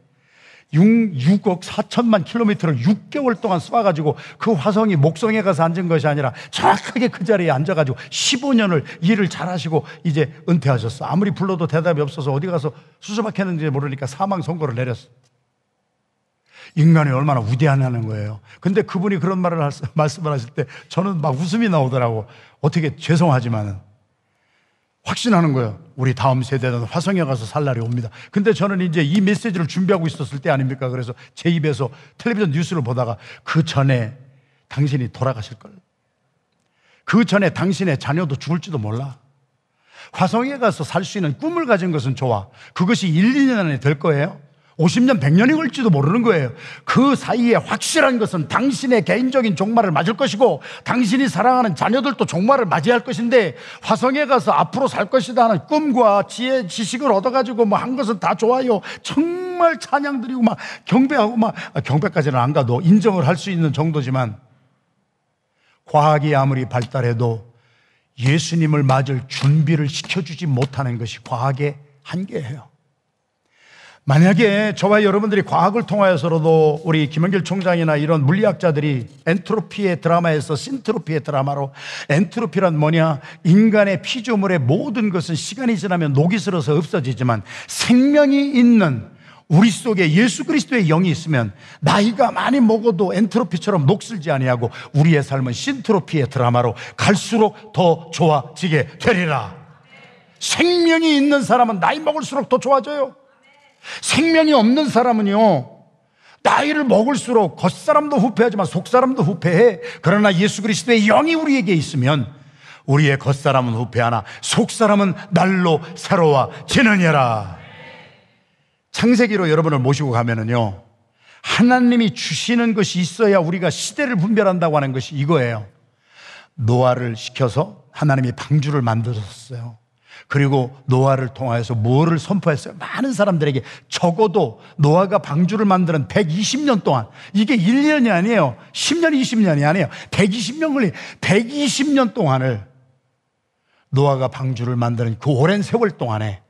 6, 6억 4천만 킬로미터를 6개월 동안 쏴가지고 그 화성이 목성에 가서 앉은 것이 아니라 정확하게 그 자리에 앉아가지고 15년을 일을 잘 하시고 이제 은퇴하셨어. 아무리 불러도 대답이 없어서 어디 가서 수수박했는지 모르니까 사망 선고를 내렸어. 인간이 얼마나 위대하냐는 거예요. 근데 그분이 그런 말을 할, 말씀을 하실 때 저는 막 웃음이 나오더라고. 어떻게 죄송하지만은 확신하는 거예요. 우리 다음 세대는 화성에 가서 살 날이 옵니다. 근데 저는 이제 이 메시지를 준비하고 있었을 때 아닙니까? 그래서 제 입에서 텔레비전 뉴스를 보다가 그 전에 당신이 돌아가실 걸. 그 전에 당신의 자녀도 죽을지도 몰라. 화성에 가서 살 수 있는 꿈을 가진 것은 좋아. 그것이 1, 2년 안에 될 거예요. 50년, 100년이 걸지도 모르는 거예요. 그 사이에 확실한 것은 당신의 개인적인 종말을 맞을 것이고 당신이 사랑하는 자녀들도 종말을 맞이할 것인데 화성에 가서 앞으로 살 것이다 하는 꿈과 지혜, 지식을 얻어가지고 뭐 한 것은 다 좋아요. 정말 찬양 드리고 막 경배하고 막 아, 경배까지는 안 가도 인정을 할 수 있는 정도지만 과학이 아무리 발달해도 예수님을 맞을 준비를 시켜주지 못하는 것이 과학의 한계예요. 만약에 저와 여러분들이 과학을 통하여서라도 우리 김영길 총장이나 이런 물리학자들이 엔트로피의 드라마에서 신트로피의 드라마로 엔트로피란 뭐냐? 인간의 피조물의 모든 것은 시간이 지나면 녹이 슬어서 없어지지만 생명이 있는 우리 속에 예수 그리스도의 영이 있으면 나이가 많이 먹어도 엔트로피처럼 녹슬지 아니하고 우리의 삶은 신트로피의 드라마로 갈수록 더 좋아지게 되리라. 생명이 있는 사람은 나이 먹을수록 더 좋아져요. 생명이 없는 사람은요, 나이를 먹을수록 겉사람도 후패하지만 속사람도 후패해. 그러나 예수 그리스도의 영이 우리에게 있으면 우리의 겉사람은 후패하나 속사람은 날로 새로워지느니라. 창세기로 여러분을 모시고 가면은요, 하나님이 주시는 것이 있어야 우리가 시대를 분별한다고 하는 것이 이거예요. 노아를 시켜서 하나님이 방주를 만들었어요. 그리고 노아를 통하여서 뭐를 선포했어요? 많은 사람들에게 적어도 노아가 방주를 만드는 120년 동안 이게 1년이 아니에요. 10년, 20년이 아니에요. 120년 걸린 120년 동안을 노아가 방주를 만드는 그 오랜 세월 동안에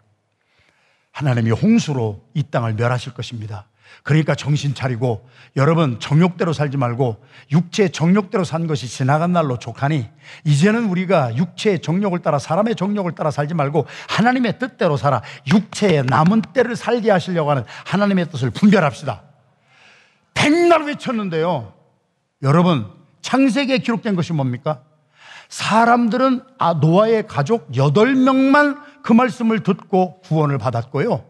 하나님이 홍수로 이 땅을 멸하실 것입니다. 그러니까 정신 차리고 여러분 정욕대로 살지 말고 육체의 정욕대로 산 것이 지나간 날로 족하니 이제는 우리가 육체의 정욕을 따라 사람의 정욕을 따라 살지 말고 하나님의 뜻대로 살아 육체의 남은 때를 살게 하시려고 하는 하나님의 뜻을 분별합시다. 백날 외쳤는데요. 여러분 창세기에 기록된 것이 뭡니까? 사람들은 아 노아의 가족 8명만 그 말씀을 듣고 구원을 받았고요.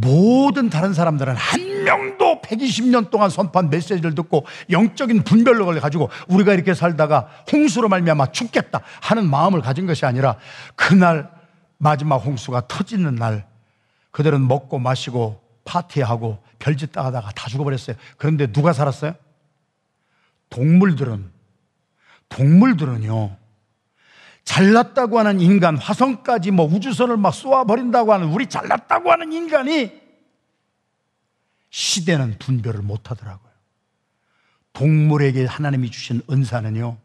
모든 다른 사람들은 한 명도 120년 동안 선포한 메시지를 듣고 영적인 분별력을 가지고 우리가 이렇게 살다가 홍수로 말미암아 죽겠다 하는 마음을 가진 것이 아니라 그날 마지막 홍수가 터지는 날 그들은 먹고 마시고 파티하고 별짓 다 하다가 다 죽어버렸어요. 그런데 누가 살았어요? 동물들은 동물들은요 잘났다고 하는 인간, 화성까지 뭐 우주선을 막 쏘아버린다고 하는 우리 잘났다고 하는 인간이 시대는 분별을 못 하더라고요. 동물에게 하나님이 주신 은사는요,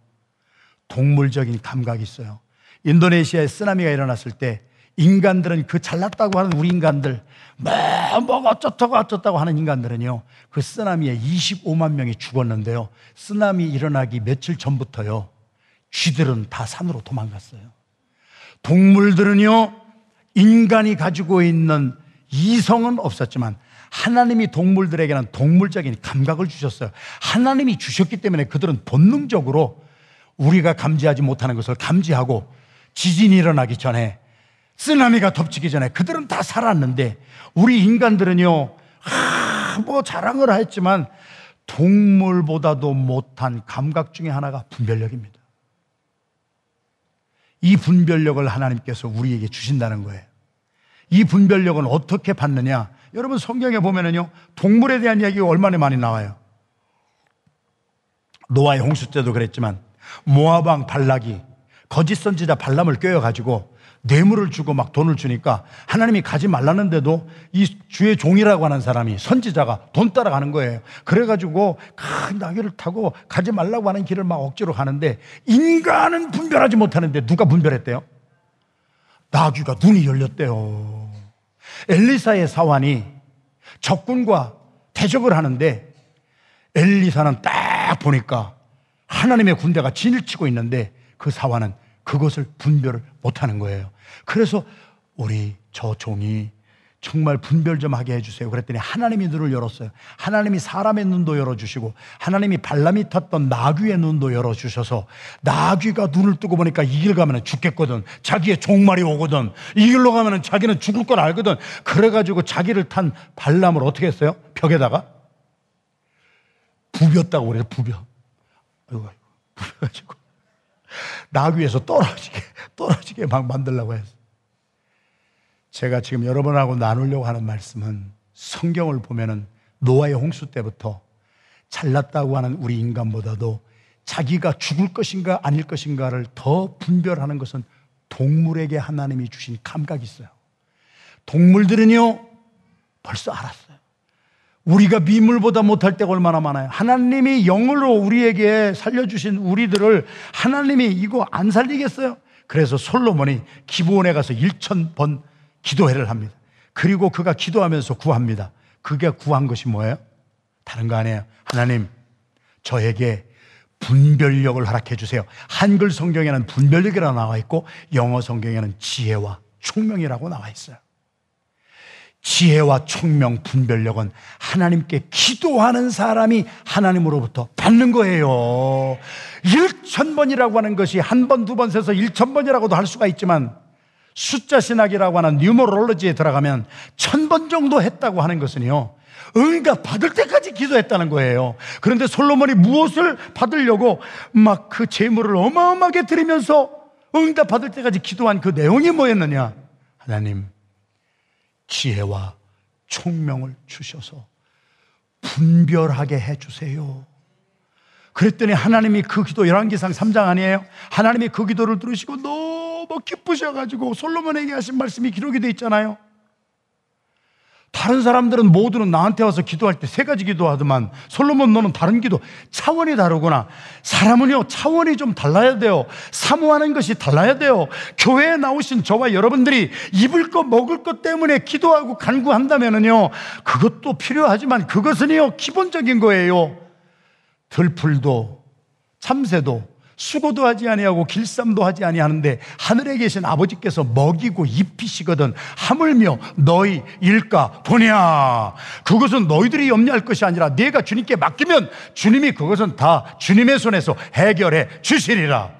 동물적인 감각이 있어요. 인도네시아에 쓰나미가 일어났을 때 인간들은 그 잘났다고 하는 우리 인간들, 뭐, 뭐 어쩌다고 어쩌다고 하는 인간들은요, 그 쓰나미에 25만 명이 죽었는데요. 쓰나미 일어나기 며칠 전부터요, 쥐들은 다 산으로 도망갔어요. 동물들은요, 인간이 가지고 있는 이성은 없었지만 하나님이 동물들에게는 동물적인 감각을 주셨어요. 하나님이 주셨기 때문에 그들은 본능적으로 우리가 감지하지 못하는 것을 감지하고 지진이 일어나기 전에 쓰나미가 덮치기 전에 그들은 다 살았는데 우리 인간들은요, 아, 뭐 자랑을 했지만 동물보다도 못한 감각 중에 하나가 분별력입니다. 이 분별력을 하나님께서 우리에게 주신다는 거예요. 이 분별력은 어떻게 받느냐? 여러분 성경에 보면은요, 동물에 대한 이야기가 얼마나 많이 나와요. 노아의 홍수 때도 그랬지만 왕 발락이 거짓 선지자 발람을 꿰어 가지고 뇌물을 주고 막 돈을 주니까 하나님이 가지 말라는데도 이 주의 종이라고 하는 사람이 선지자가 돈 따라가는 거예요. 그래가지고 큰 나귀를 타고 가지 말라고 하는 길을 막 억지로 가는데 인간은 분별하지 못하는데 누가 분별했대요? 나귀가 눈이 열렸대요. 엘리사의 사환이 적군과 대적을 하는데 엘리사는 딱 보니까 하나님의 군대가 진을 치고 있는데 그 사환은 그것을 분별을 못하는 거예요. 그래서 우리 저 종이 정말 분별 좀 하게 해주세요. 그랬더니 하나님이 눈을 열었어요. 하나님이 사람의 눈도 열어주시고 하나님이 발람이 탔던 나귀의 눈도 열어주셔서 나귀가 눈을 뜨고 보니까 이 길 가면 죽겠거든. 자기의 종말이 오거든. 이 길로 가면 자기는 죽을 걸 알거든. 그래가지고 자기를 탄 발람을 어떻게 했어요? 벽에다가 부볐다고 그래요. 부벼. 부벼가지고 나귀에서 떨어지게 떨어지게 막 만들려고 했어요. 제가 지금 여러분하고 나누려고 하는 말씀은 성경을 보면은 노아의 홍수 때부터 잘났다고 하는 우리 인간보다도 자기가 죽을 것인가 아닐 것인가를 더 분별하는 것은 동물에게 하나님이 주신 감각이 있어요. 동물들은요, 벌써 알았어요. 우리가 미물보다 못할 때가 얼마나 많아요. 하나님이 영으로 우리에게 살려주신 우리들을 하나님이 이거 안 살리겠어요? 그래서 솔로몬이 기브온에 가서 1천 번 기도회를 합니다. 그리고 그가 기도하면서 구합니다. 그게 구한 것이 뭐예요? 다른 거 아니에요. 하나님, 저에게 분별력을 허락해 주세요. 한글 성경에는 분별력이라고 나와 있고 영어 성경에는 지혜와 총명이라고 나와 있어요. 지혜와 총명, 분별력은 하나님께 기도하는 사람이 하나님으로부터 받는 거예요. 1천 번이라고 하는 것이 한 번, 두 번 세서 1천 번이라고도 할 수가 있지만 숫자 신학이라고 하는 뉴머롤로지에 들어가면 천 번 정도 했다고 하는 것은요. 응답 받을 때까지 기도했다는 거예요. 그런데 솔로몬이 무엇을 받으려고 막 그 재물을 어마어마하게 드리면서 응답 받을 때까지 기도한 그 내용이 뭐였느냐? 하나님, 지혜와 총명을 주셔서 분별하게 해주세요. 그랬더니 하나님이 그 기도 열왕기상 3장 아니에요? 하나님이 그 기도를 들으시고 너무 기쁘셔가지고 솔로몬에게 하신 말씀이 기록이 돼 있잖아요. 다른 사람들은 모두는 나한테 와서 기도할 때 세 가지 기도하더만 솔로몬 너는 다른 기도 차원이 다르구나. 사람은요 차원이 좀 달라야 돼요. 사모하는 것이 달라야 돼요. 교회에 나오신 저와 여러분들이 입을 것 먹을 것 때문에 기도하고 간구한다면은요 그것도 필요하지만 그것은요 기본적인 거예요. 들풀도 참새도 수고도 하지 아니하고 길쌈도 하지 아니하는데 하늘에 계신 아버지께서 먹이고 입히시거든. 하물며 너희 일까 보냐? 그것은 너희들이 염려할 것이 아니라 네가 주님께 맡기면 주님이 그것은 다 주님의 손에서 해결해 주시리라.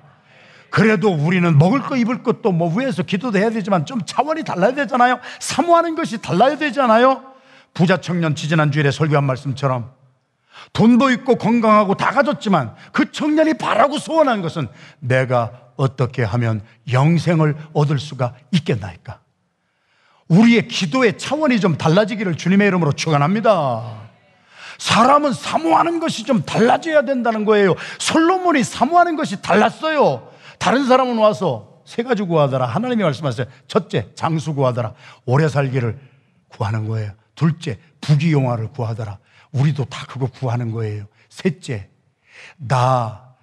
그래도 우리는 먹을 거 입을 것도 뭐 위에서 기도도 해야 되지만 좀 차원이 달라야 되잖아요. 사모하는 것이 달라야 되잖아요. 부자 청년 지지난 주일에 설교한 말씀처럼 돈도 있고 건강하고 다 가졌지만 그 청년이 바라고 소원한 것은 내가 어떻게 하면 영생을 얻을 수가 있겠나이까? 우리의 기도의 차원이 좀 달라지기를 주님의 이름으로 축원합니다. 사람은 사모하는 것이 좀 달라져야 된다는 거예요. 솔로몬이 사모하는 것이 달랐어요. 다른 사람은 와서 세 가지 구하더라. 하나님이 말씀하세요. 첫째, 장수 구하더라. 오래 살기를 구하는 거예요. 둘째, 부귀영화를 구하더라. 우리도 다 그거 구하는 거예요. 셋째, 나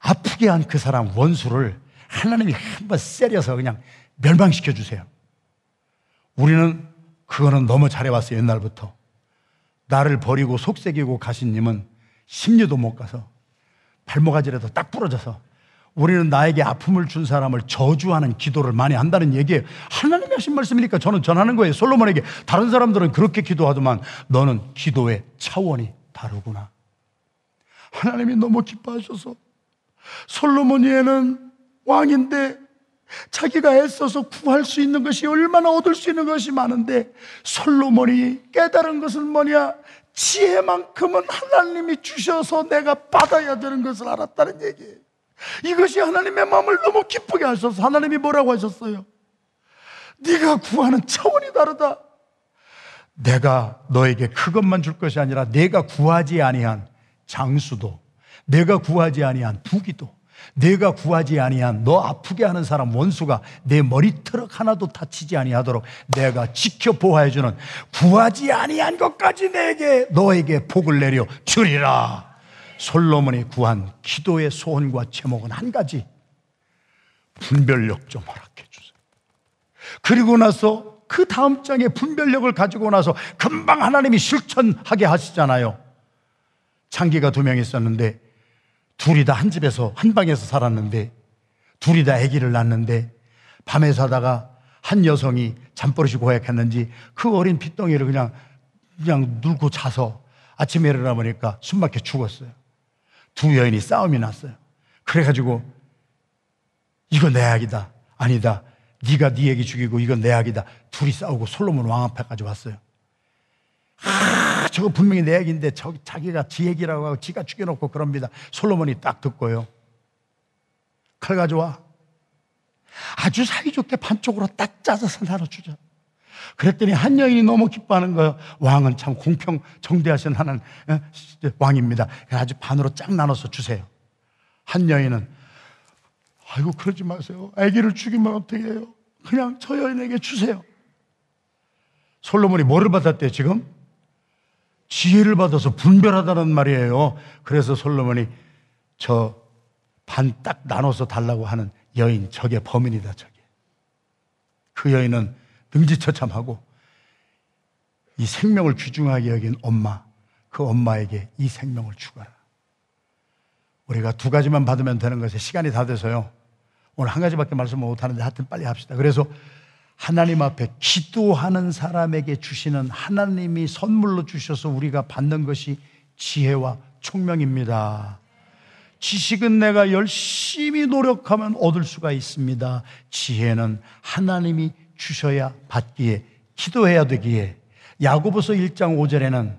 아프게 한 그 사람 원수를 하나님이 한번 세려서 그냥 멸망시켜 주세요. 우리는 그거는 너무 잘해왔어요, 옛날부터. 나를 버리고 속색이고 가신 님은 10리도 못 가서 발목아지라도 딱 부러져서 우리는 나에게 아픔을 준 사람을 저주하는 기도를 많이 한다는 얘기예요. 하나님이 하신 말씀이니까 저는 전하는 거예요. 솔로몬에게 다른 사람들은 그렇게 기도하더만 너는 기도의 차원이 다르구나. 하나님이 너무 기뻐하셔서 솔로몬이에는 왕인데 자기가 애써서 구할 수 있는 것이 얼마나 얻을 수 있는 것이 많은데 솔로몬이 깨달은 것은 뭐냐? 지혜만큼은 하나님이 주셔서 내가 받아야 되는 것을 알았다는 얘기예요. 이것이 하나님의 마음을 너무 기쁘게 하셔서 하나님이 뭐라고 하셨어요? 네가 구하는 차원이 다르다. 내가 너에게 그것만 줄 것이 아니라 내가 구하지 아니한 장수도 내가 구하지 아니한 부기도 내가 구하지 아니한 너 아프게 하는 사람 원수가 내 머리트럭 하나도 다치지 아니하도록 내가 지켜 보호해 주는 구하지 아니한 것까지 내게 너에게 복을 내려 주리라. 솔로몬이 구한 기도의 소원과 제목은 한 가지. 분별력 좀 허락해 주세요. 그리고 나서 그 다음 장에 분별력을 가지고 나서 금방 하나님이 실천하게 하시잖아요. 창기가 두 명 있었는데 둘이 다 한 집에서 한 방에서 살았는데 둘이 다 아기를 낳는데 밤에 사다가 한 여성이 잠버릇이 고약했는지 그 어린 핏덩이를 그냥 그냥 눌고 자서 아침에 일어나 보니까 숨막혀 죽었어요. 두 여인이 싸움이 났어요. 그래가지고 이거 내 아기다. 아니다. 네가 네 얘기 죽이고 이건 내 아기다. 둘이 싸우고 솔로몬 왕 앞에까지 왔어요. 아, 저거 분명히 내 얘기인데 저, 자기가 지 얘기라고 하고 지가 죽여놓고 그럽니다. 솔로몬이 딱 듣고요. 칼 가져와. 아주 사이좋게 반쪽으로 딱 짜서 나눠주자. 그랬더니 한 여인이 너무 기뻐하는 거예요. 왕은 참 공평 정대하신 하는 어, 왕입니다. 아주 반으로 쫙 나눠서 주세요. 한 여인은 아이고 그러지 마세요. 아기를 죽이면 어떻게 해요? 그냥 저 여인에게 주세요. 솔로몬이 뭐를 받았대요 지금? 지혜를 받아서 분별하다는 말이에요. 그래서 솔로몬이 저 반 딱 나눠서 달라고 하는 여인, 저게 범인이다, 저게. 그 여인은 능지처참하고 이 생명을 귀중하게 여긴 엄마, 그 엄마에게 이 생명을 주거라. 우리가 두 가지만 받으면 되는 것에 시간이 다 돼서요. 오늘 한 가지밖에 말씀 못 하는데 하여튼 빨리 합시다. 그래서 하나님 앞에 기도하는 사람에게 주시는 하나님이 선물로 주셔서 우리가 받는 것이 지혜와 총명입니다. 지식은 내가 열심히 노력하면 얻을 수가 있습니다. 지혜는 하나님이 주셔야 받기에 기도해야 되기에 야고보서 1장 5절에는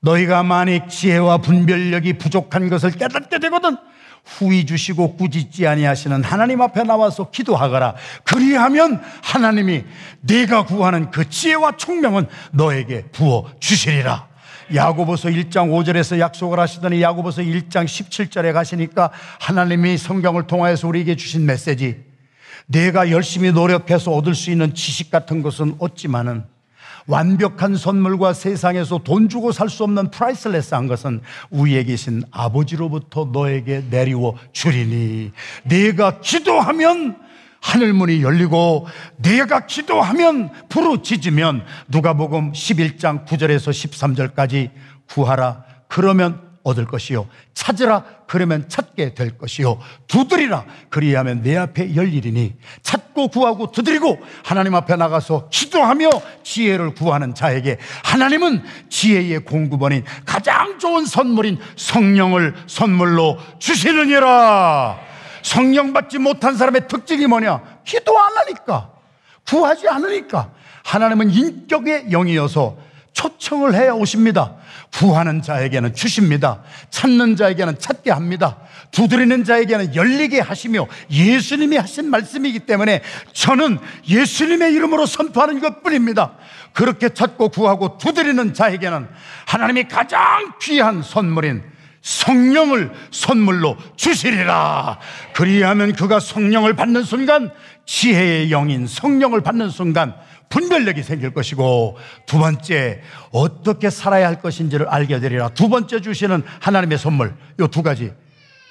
너희가 만약 지혜와 분별력이 부족한 것을 깨닫게 되거든 후이 주시고 꾸짖지 아니하시는 하나님 앞에 나와서 기도하거라. 그리하면 하나님이 네가 구하는 그 지혜와 총명은 너에게 부어 주시리라. 야고보서 1장 5절에서 약속을 하시더니 야고보서 1장 17절에 가시니까 하나님이 성경을 통하여서 우리에게 주신 메시지 내가 열심히 노력해서 얻을 수 있는 지식 같은 것은 얻지만은 완벽한 선물과 세상에서 돈 주고 살 수 없는 프라이슬레스한 것은 위에 계신 아버지로부터 너에게 내리워 주리니. 네가 기도하면 하늘문이 열리고 네가 기도하면 부르짖으면 누가복음 11장 9절에서 13절까지 구하라. 그러면 얻을 것이요. 찾으라 그러면 찾게 될 것이요. 두드리라 그리하면 내 앞에 열리리니 찾고 구하고 두드리고 하나님 앞에 나가서 기도하며 지혜를 구하는 자에게 하나님은 지혜의 공급원인 가장 좋은 선물인 성령을 선물로 주시느니라. 성령 받지 못한 사람의 특징이 뭐냐? 기도 안 하니까 구하지 않으니까 하나님은 인격의 영이어서 초청을 해 오십니다. 구하는 자에게는 주십니다. 찾는 자에게는 찾게 합니다. 두드리는 자에게는 열리게 하시며 예수님이 하신 말씀이기 때문에 저는 예수님의 이름으로 선포하는 것 뿐입니다. 그렇게 찾고 구하고 두드리는 자에게는 하나님이 가장 귀한 선물인 성령을 선물로 주시리라. 그리하면 그가 성령을 받는 순간 지혜의 영인 성령을 받는 순간 분별력이 생길 것이고 두 번째 어떻게 살아야 할 것인지를 알게 되리라. 두 번째 주시는 하나님의 선물 요 두 가지.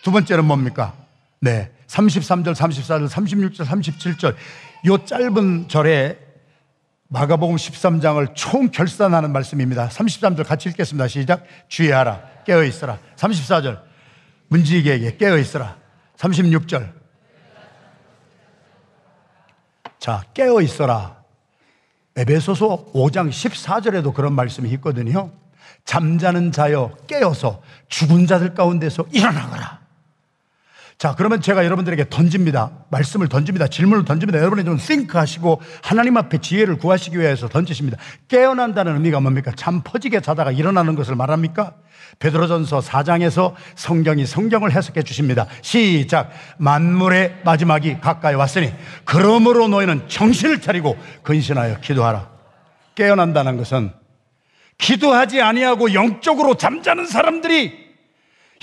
두 번째는 뭡니까? 네. 33절, 34절, 36절, 37절 요 짧은 절에 마가복음 13장을 총 결산하는 말씀입니다. 33절 같이 읽겠습니다. 시작. 주의하라. 깨어 있어라. 34절. 문지기에게 깨어 있어라. 36절. 자, 깨어 있어라. 에베소서 5장 14절에도 그런 말씀이 있거든요. 잠자는 자여 깨어서 죽은 자들 가운데서 일어나거라. 자, 그러면 제가 여러분들에게 던집니다. 말씀을 던집니다. 질문을 던집니다. 여러분이 좀 think 하시고 하나님 앞에 지혜를 구하시기 위해서 던지십니다. 깨어난다는 의미가 뭡니까? 잠 퍼지게 자다가 일어나는 것을 말합니까? 베드로전서 4장에서 성경이 성경을 해석해 주십니다. 시작. 만물의 마지막이 가까이 왔으니 그러므로 너희는 정신을 차리고 근신하여 기도하라. 깨어난다는 것은 기도하지 아니하고 영적으로 잠자는 사람들이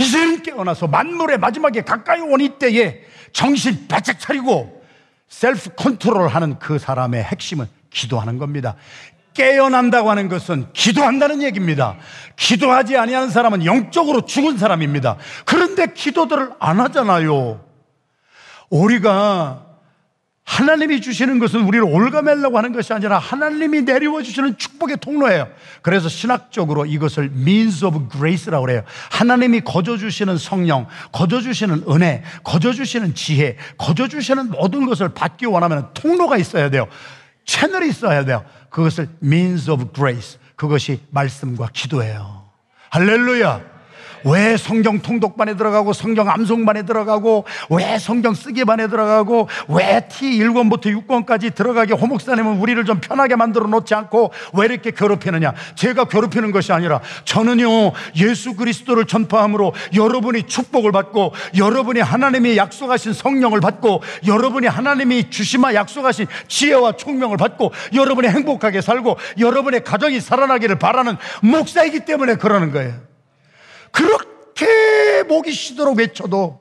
이제는 깨어나서 만물의 마지막에 가까이 온 이때에 정신 바짝 차리고 self control 하는 그 사람의 핵심은 기도하는 겁니다. 깨어난다고 하는 것은 기도한다는 얘기입니다. 기도하지 아니하는 사람은 영적으로 죽은 사람입니다. 그런데 기도들을 안 하잖아요. 우리가 하나님이 주시는 것은 우리를 올가매려고 하는 것이 아니라 하나님이 내리워 주시는 축복의 통로예요. 그래서 신학적으로 이것을 means of grace라고 그래요. 하나님이 거저 주시는 성령, 거저 주시는 은혜, 거저 주시는 지혜, 거저 주시는 모든 것을 받기 원하면 통로가 있어야 돼요. 채널이 있어야 돼요. 그것을 means of grace. 그것이 말씀과 기도예요. 할렐루야. 왜 성경 통독반에 들어가고 성경 암송반에 들어가고 왜 성경 쓰기반에 들어가고 왜 T1권부터 6권까지 들어가게 호목사님은 우리를 좀 편하게 만들어 놓지 않고 왜 이렇게 괴롭히느냐? 제가 괴롭히는 것이 아니라 저는요 예수 그리스도를 전파함으로 여러분이 축복을 받고 여러분이 하나님이 약속하신 성령을 받고 여러분이 하나님이 주시마 약속하신 지혜와 총명을 받고 여러분이 행복하게 살고 여러분의 가정이 살아나기를 바라는 목사이기 때문에 그러는 거예요 그렇게 목이 쉬도록 외쳐도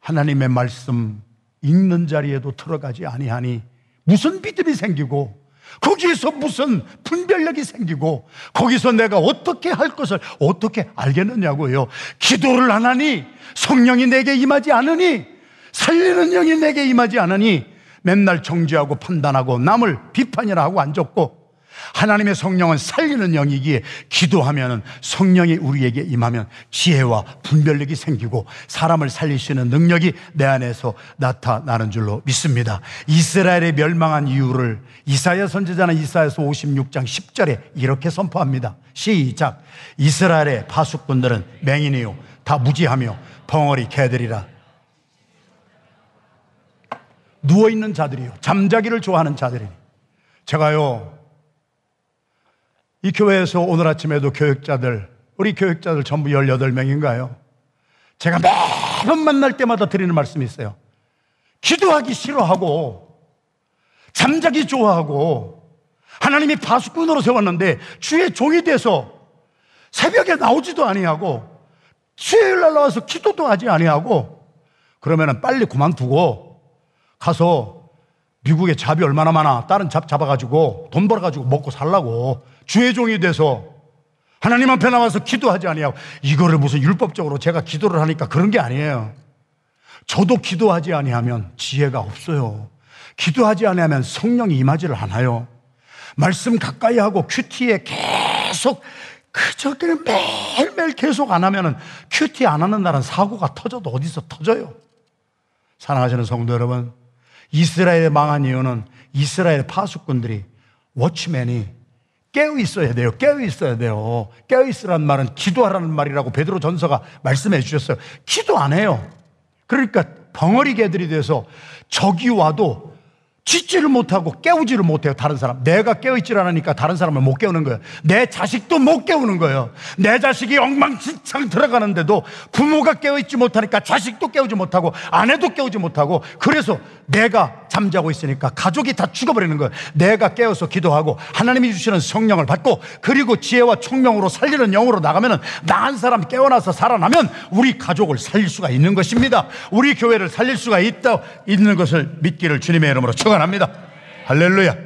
하나님의 말씀 읽는 자리에도 들어가지 아니하니 무슨 믿음이 생기고 거기에서 무슨 분별력이 생기고 거기서 내가 어떻게 할 것을 어떻게 알겠느냐고요. 기도를 안 하니 성령이 내게 임하지 않으니 살리는 영이 내게 임하지 않으니 맨날 정죄하고 판단하고 남을 비판이나 하고 앉았고 하나님의 성령은 살리는 영이기에 기도하면 성령이 우리에게 임하면 지혜와 분별력이 생기고 사람을 살리시는 능력이 내 안에서 나타나는 줄로 믿습니다. 이스라엘의 멸망한 이유를 이사야 선지자는 이사야서 56장 10절에 이렇게 선포합니다. 시작. 이스라엘의 파수꾼들은 맹인이요. 다 무지하며 벙어리 개들이라. 누워 있는 자들이요. 잠자기를 좋아하는 자들이니. 제가요, 이 교회에서 오늘 아침에도 교육자들, 우리 교육자들 전부 18명인가요? 제가 매번 만날 때마다 드리는 말씀이 있어요. 기도하기 싫어하고, 잠자기 좋아하고, 하나님이 파수꾼으로 세웠는데, 주의 종이 돼서 새벽에 나오지도 아니하고, 수요일 날 나와서 기도도 하지 아니하고, 그러면 빨리 그만두고, 가서 미국에 잡이 얼마나 많아. 다른 잡 잡아가지고, 돈 벌어가지고 먹고 살라고. 주의 종이 돼서 하나님 앞에 나와서 기도하지 아니하고 이거를 무슨 율법적으로 제가 기도를 하니까 그런 게 아니에요. 저도 기도하지 아니하면 지혜가 없어요. 기도하지 아니하면 성령이 임하지를 않아요. 말씀 가까이 하고 큐티에 계속 그저 그냥 매일매일 계속 안 하면은 큐티 안 하는 날은 사고가 터져도 어디서 터져요. 사랑하시는 성도 여러분, 이스라엘의 망한 이유는 이스라엘 파수꾼들이 워치맨이 깨어 있어야 돼요. 깨어 있어야 돼요. 깨어 있으란 말은 기도하라는 말이라고 베드로 전서가 말씀해 주셨어요. 기도 안 해요. 그러니까 벙어리 개들이 돼서 적이 와도 짓지를 못하고 깨우지를 못해요, 다른 사람. 내가 깨어있질 않으니까 다른 사람을 못 깨우는 거예요. 내 자식도 못 깨우는 거예요. 내 자식이 엉망진창 들어가는데도 부모가 깨어있지 못하니까 자식도 깨우지 못하고 아내도 깨우지 못하고 그래서 내가 잠자고 있으니까 가족이 다 죽어버리는 거예요. 내가 깨어서 기도하고 하나님이 주시는 성령을 받고 그리고 지혜와 총명으로 살리는 영으로 나가면은 나 한 사람 깨어나서 살아나면 우리 가족을 살릴 수가 있는 것입니다. 우리 교회를 살릴 수가 있다, 있는 것을 믿기를 주님의 이름으로 축원 축원합니다. 할렐루야.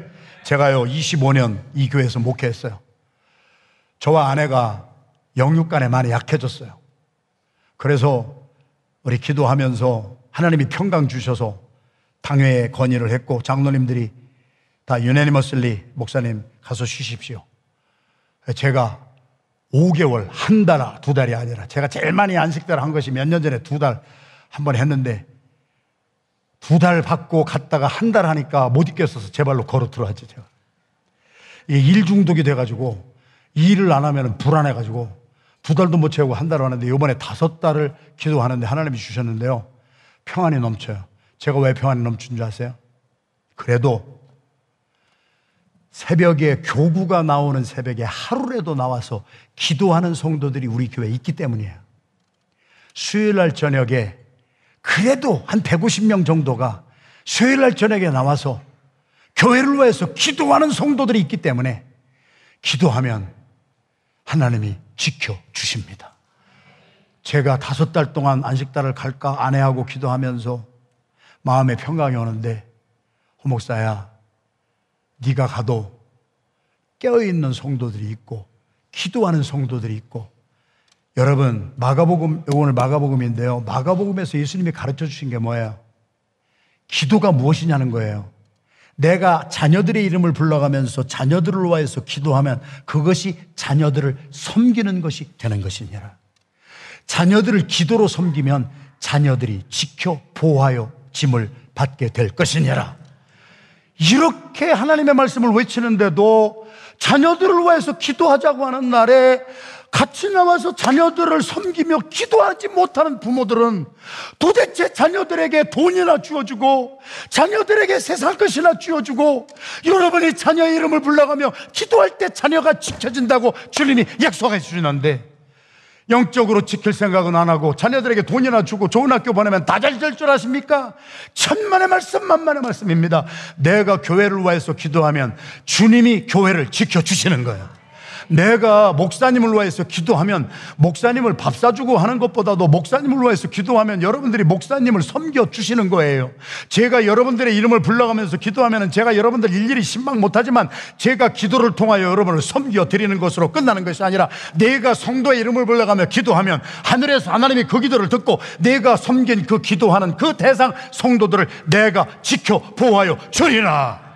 제가요 25년 이 교회에서 목회했어요. 저와 아내가 영육간에 많이 약해졌어요. 그래서 우리 기도하면서 하나님이 평강 주셔서 당회에 건의를 했고 장로님들이 다 유네니머슬리 목사님 가서 쉬십시오. 제가 5개월, 한 달, 두 달이 아니라 제가 제일 많이 안식들 한 것이 몇 년 전에 두 달, 한 번 했는데 두 달 받고 갔다가 한 달 하니까 못 있겠어서 제 발로 걸어 들어왔죠, 제가. 이게 일 중독이 돼가지고 일을 안 하면 불안해가지고 두 달도 못 채우고 한 달 하는데 이번에 다섯 달을 기도하는데 하나님이 주셨는데요. 평안이 넘쳐요. 제가 왜 평안이 넘친 줄 아세요? 그래도 새벽에 교구가 나오는 새벽에 하루라도 나와서 기도하는 성도들이 우리 교회에 있기 때문이에요. 수요일 날 저녁에 그래도 한 150명 정도가 수요일 날 저녁에 나와서 교회를 위해서 기도하는 성도들이 있기 때문에 기도하면 하나님이 지켜 주십니다. 제가 다섯 달 동안 안식달을 갈까 아내하고 기도하면서 마음에 평강이 오는데 호목사야 네가 가도 깨어 있는 성도들이 있고 기도하는 성도들이 있고 여러분 마가복음 오늘 마가복음인데요. 마가복음에서 예수님이 가르쳐 주신 게 뭐예요? 기도가 무엇이냐는 거예요. 내가 자녀들의 이름을 불러가면서 자녀들을 위해서 기도하면 그것이 자녀들을 섬기는 것이 되는 것이니라. 자녀들을 기도로 섬기면 자녀들이 지켜 보호하여 짐을 받게 될 것이니라. 이렇게 하나님의 말씀을 외치는데도 자녀들을 위해서 기도하자고 하는 날에 같이 나와서 자녀들을 섬기며 기도하지 못하는 부모들은 도대체 자녀들에게 돈이나 주어주고 자녀들에게 세상 것이나 주어주고 여러분이 자녀의 이름을 불러가며 기도할 때 자녀가 지켜진다고 주님이 약속해 주시는데 영적으로 지킬 생각은 안 하고 자녀들에게 돈이나 주고 좋은 학교 보내면 다 잘 될 줄 아십니까? 천만의 말씀, 만만의 말씀입니다. 내가 교회를 위해서 기도하면 주님이 교회를 지켜주시는 거예요. 내가 목사님을 위해서 기도하면 목사님을 밥 사주고 하는 것보다도 목사님을 위해서 기도하면 여러분들이 목사님을 섬겨 주시는 거예요. 제가 여러분들의 이름을 불러가면서 기도하면 제가 여러분들 일일이 신방 못하지만 제가 기도를 통하여 여러분을 섬겨 드리는 것으로 끝나는 것이 아니라 내가 성도의 이름을 불러가며 기도하면 하늘에서 하나님이 그 기도를 듣고 내가 섬긴 그 기도하는 그 대상 성도들을 내가 지켜 보호하여 주리라.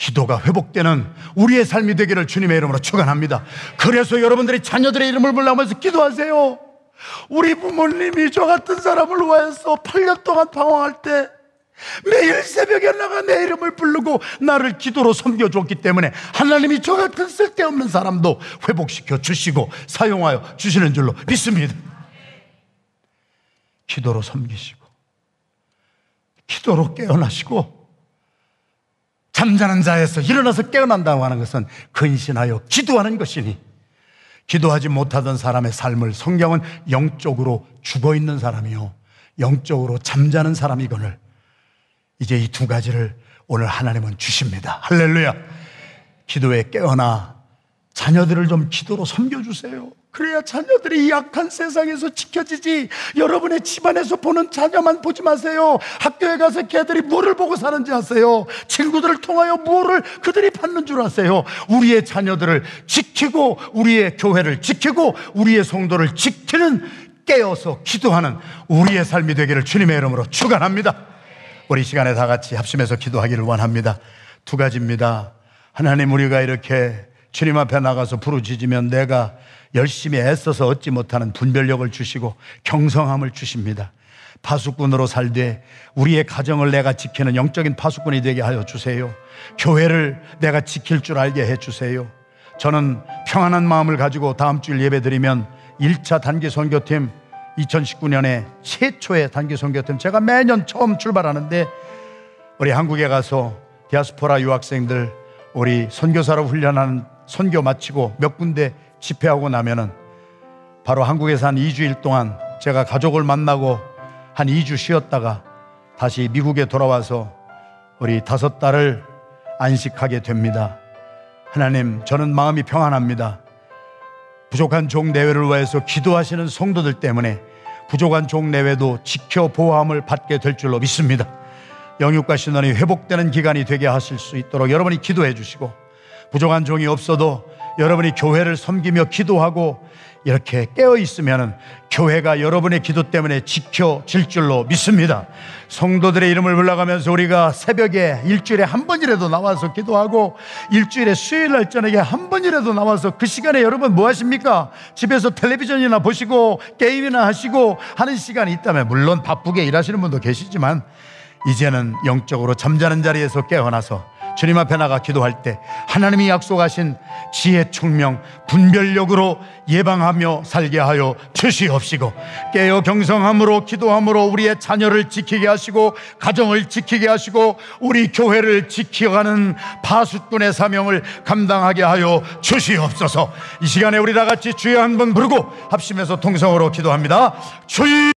기도가 회복되는 우리의 삶이 되기를 주님의 이름으로 축원합니다. 그래서 여러분들이 자녀들의 이름을 불러면서 기도하세요. 우리 부모님이 저 같은 사람을 위해서 8년 동안 방황할 때 매일 새벽에 나가 내 이름을 부르고 나를 기도로 섬겨줬기 때문에 하나님이 저 같은 쓸데없는 사람도 회복시켜 주시고 사용하여 주시는 줄로 믿습니다. 기도로 섬기시고, 기도로 깨어나시고, 잠자는 자에서 일어나서 깨어난다고 하는 것은 근신하여 기도하는 것이니 기도하지 못하던 사람의 삶을 성경은 영적으로 죽어 있는 사람이요 영적으로 잠자는 사람이거늘 이제 이 두 가지를 오늘 하나님은 주십니다. 할렐루야. 기도에 깨어나 자녀들을 좀 기도로 섬겨주세요. 그래야 자녀들이 약한 세상에서 지켜지지. 여러분의 집안에서 보는 자녀만 보지 마세요. 학교에 가서 걔들이 뭐를 보고 사는지 아세요? 친구들을 통하여 뭐를 그들이 받는 줄 아세요? 우리의 자녀들을 지키고, 우리의 교회를 지키고, 우리의 성도를 지키는 깨어서 기도하는 우리의 삶이 되기를 주님의 이름으로 축원합니다. 우리 시간에 다 같이 합심해서 기도하기를 원합니다. 두 가지입니다. 하나님 우리가 이렇게 주님 앞에 나가서 부르짖으면 내가 열심히 애써서 얻지 못하는 분별력을 주시고 경성함을 주십니다. 파수꾼으로 살되 우리의 가정을 내가 지키는 영적인 파수꾼이 되게 하여 주세요. 교회를 내가 지킬 줄 알게 해 주세요. 저는 평안한 마음을 가지고 다음 주일 예배 드리면 1차 단기 선교팀 2019년에 최초의 단기 선교팀 제가 매년 처음 출발하는데 우리 한국에 가서 디아스포라 유학생들 우리 선교사로 훈련하는 선교 마치고 몇 군데 집회하고 나면은 바로 한국에서 한 2주일 동안 제가 가족을 만나고 한 2주 쉬었다가 다시 미국에 돌아와서 우리 다섯 딸을 안식하게 됩니다. 하나님, 저는 마음이 평안합니다. 부족한 종 내외를 위해서 기도하시는 성도들 때문에 부족한 종 내외도 지켜 보호함을 받게 될 줄로 믿습니다. 영육과 신원이 회복되는 기간이 되게 하실 수 있도록 여러분이 기도해 주시고 부족한 종이 없어도 여러분이 교회를 섬기며 기도하고 이렇게 깨어 있으면 교회가 여러분의 기도 때문에 지켜질 줄로 믿습니다. 성도들의 이름을 불러가면서 우리가 새벽에 일주일에 한 번이라도 나와서 기도하고 일주일에 수요일 날 저녁에 한 번이라도 나와서 그 시간에 여러분 뭐 하십니까? 집에서 텔레비전이나 보시고 게임이나 하시고 하는 시간이 있다면 물론 바쁘게 일하시는 분도 계시지만 이제는 영적으로 잠자는 자리에서 깨어나서 주님 앞에 나가 기도할 때 하나님이 약속하신 지혜 총명 분별력으로 예방하며 살게 하여 주시옵시고 깨어 경성함으로 기도함으로 우리의 자녀를 지키게 하시고 가정을 지키게 하시고 우리 교회를 지켜가는 파수꾼의 사명을 감당하게 하여 주시옵소서. 이 시간에 우리 다 같이 주여 한 번 부르고 합심해서 통성으로 기도합니다. 주여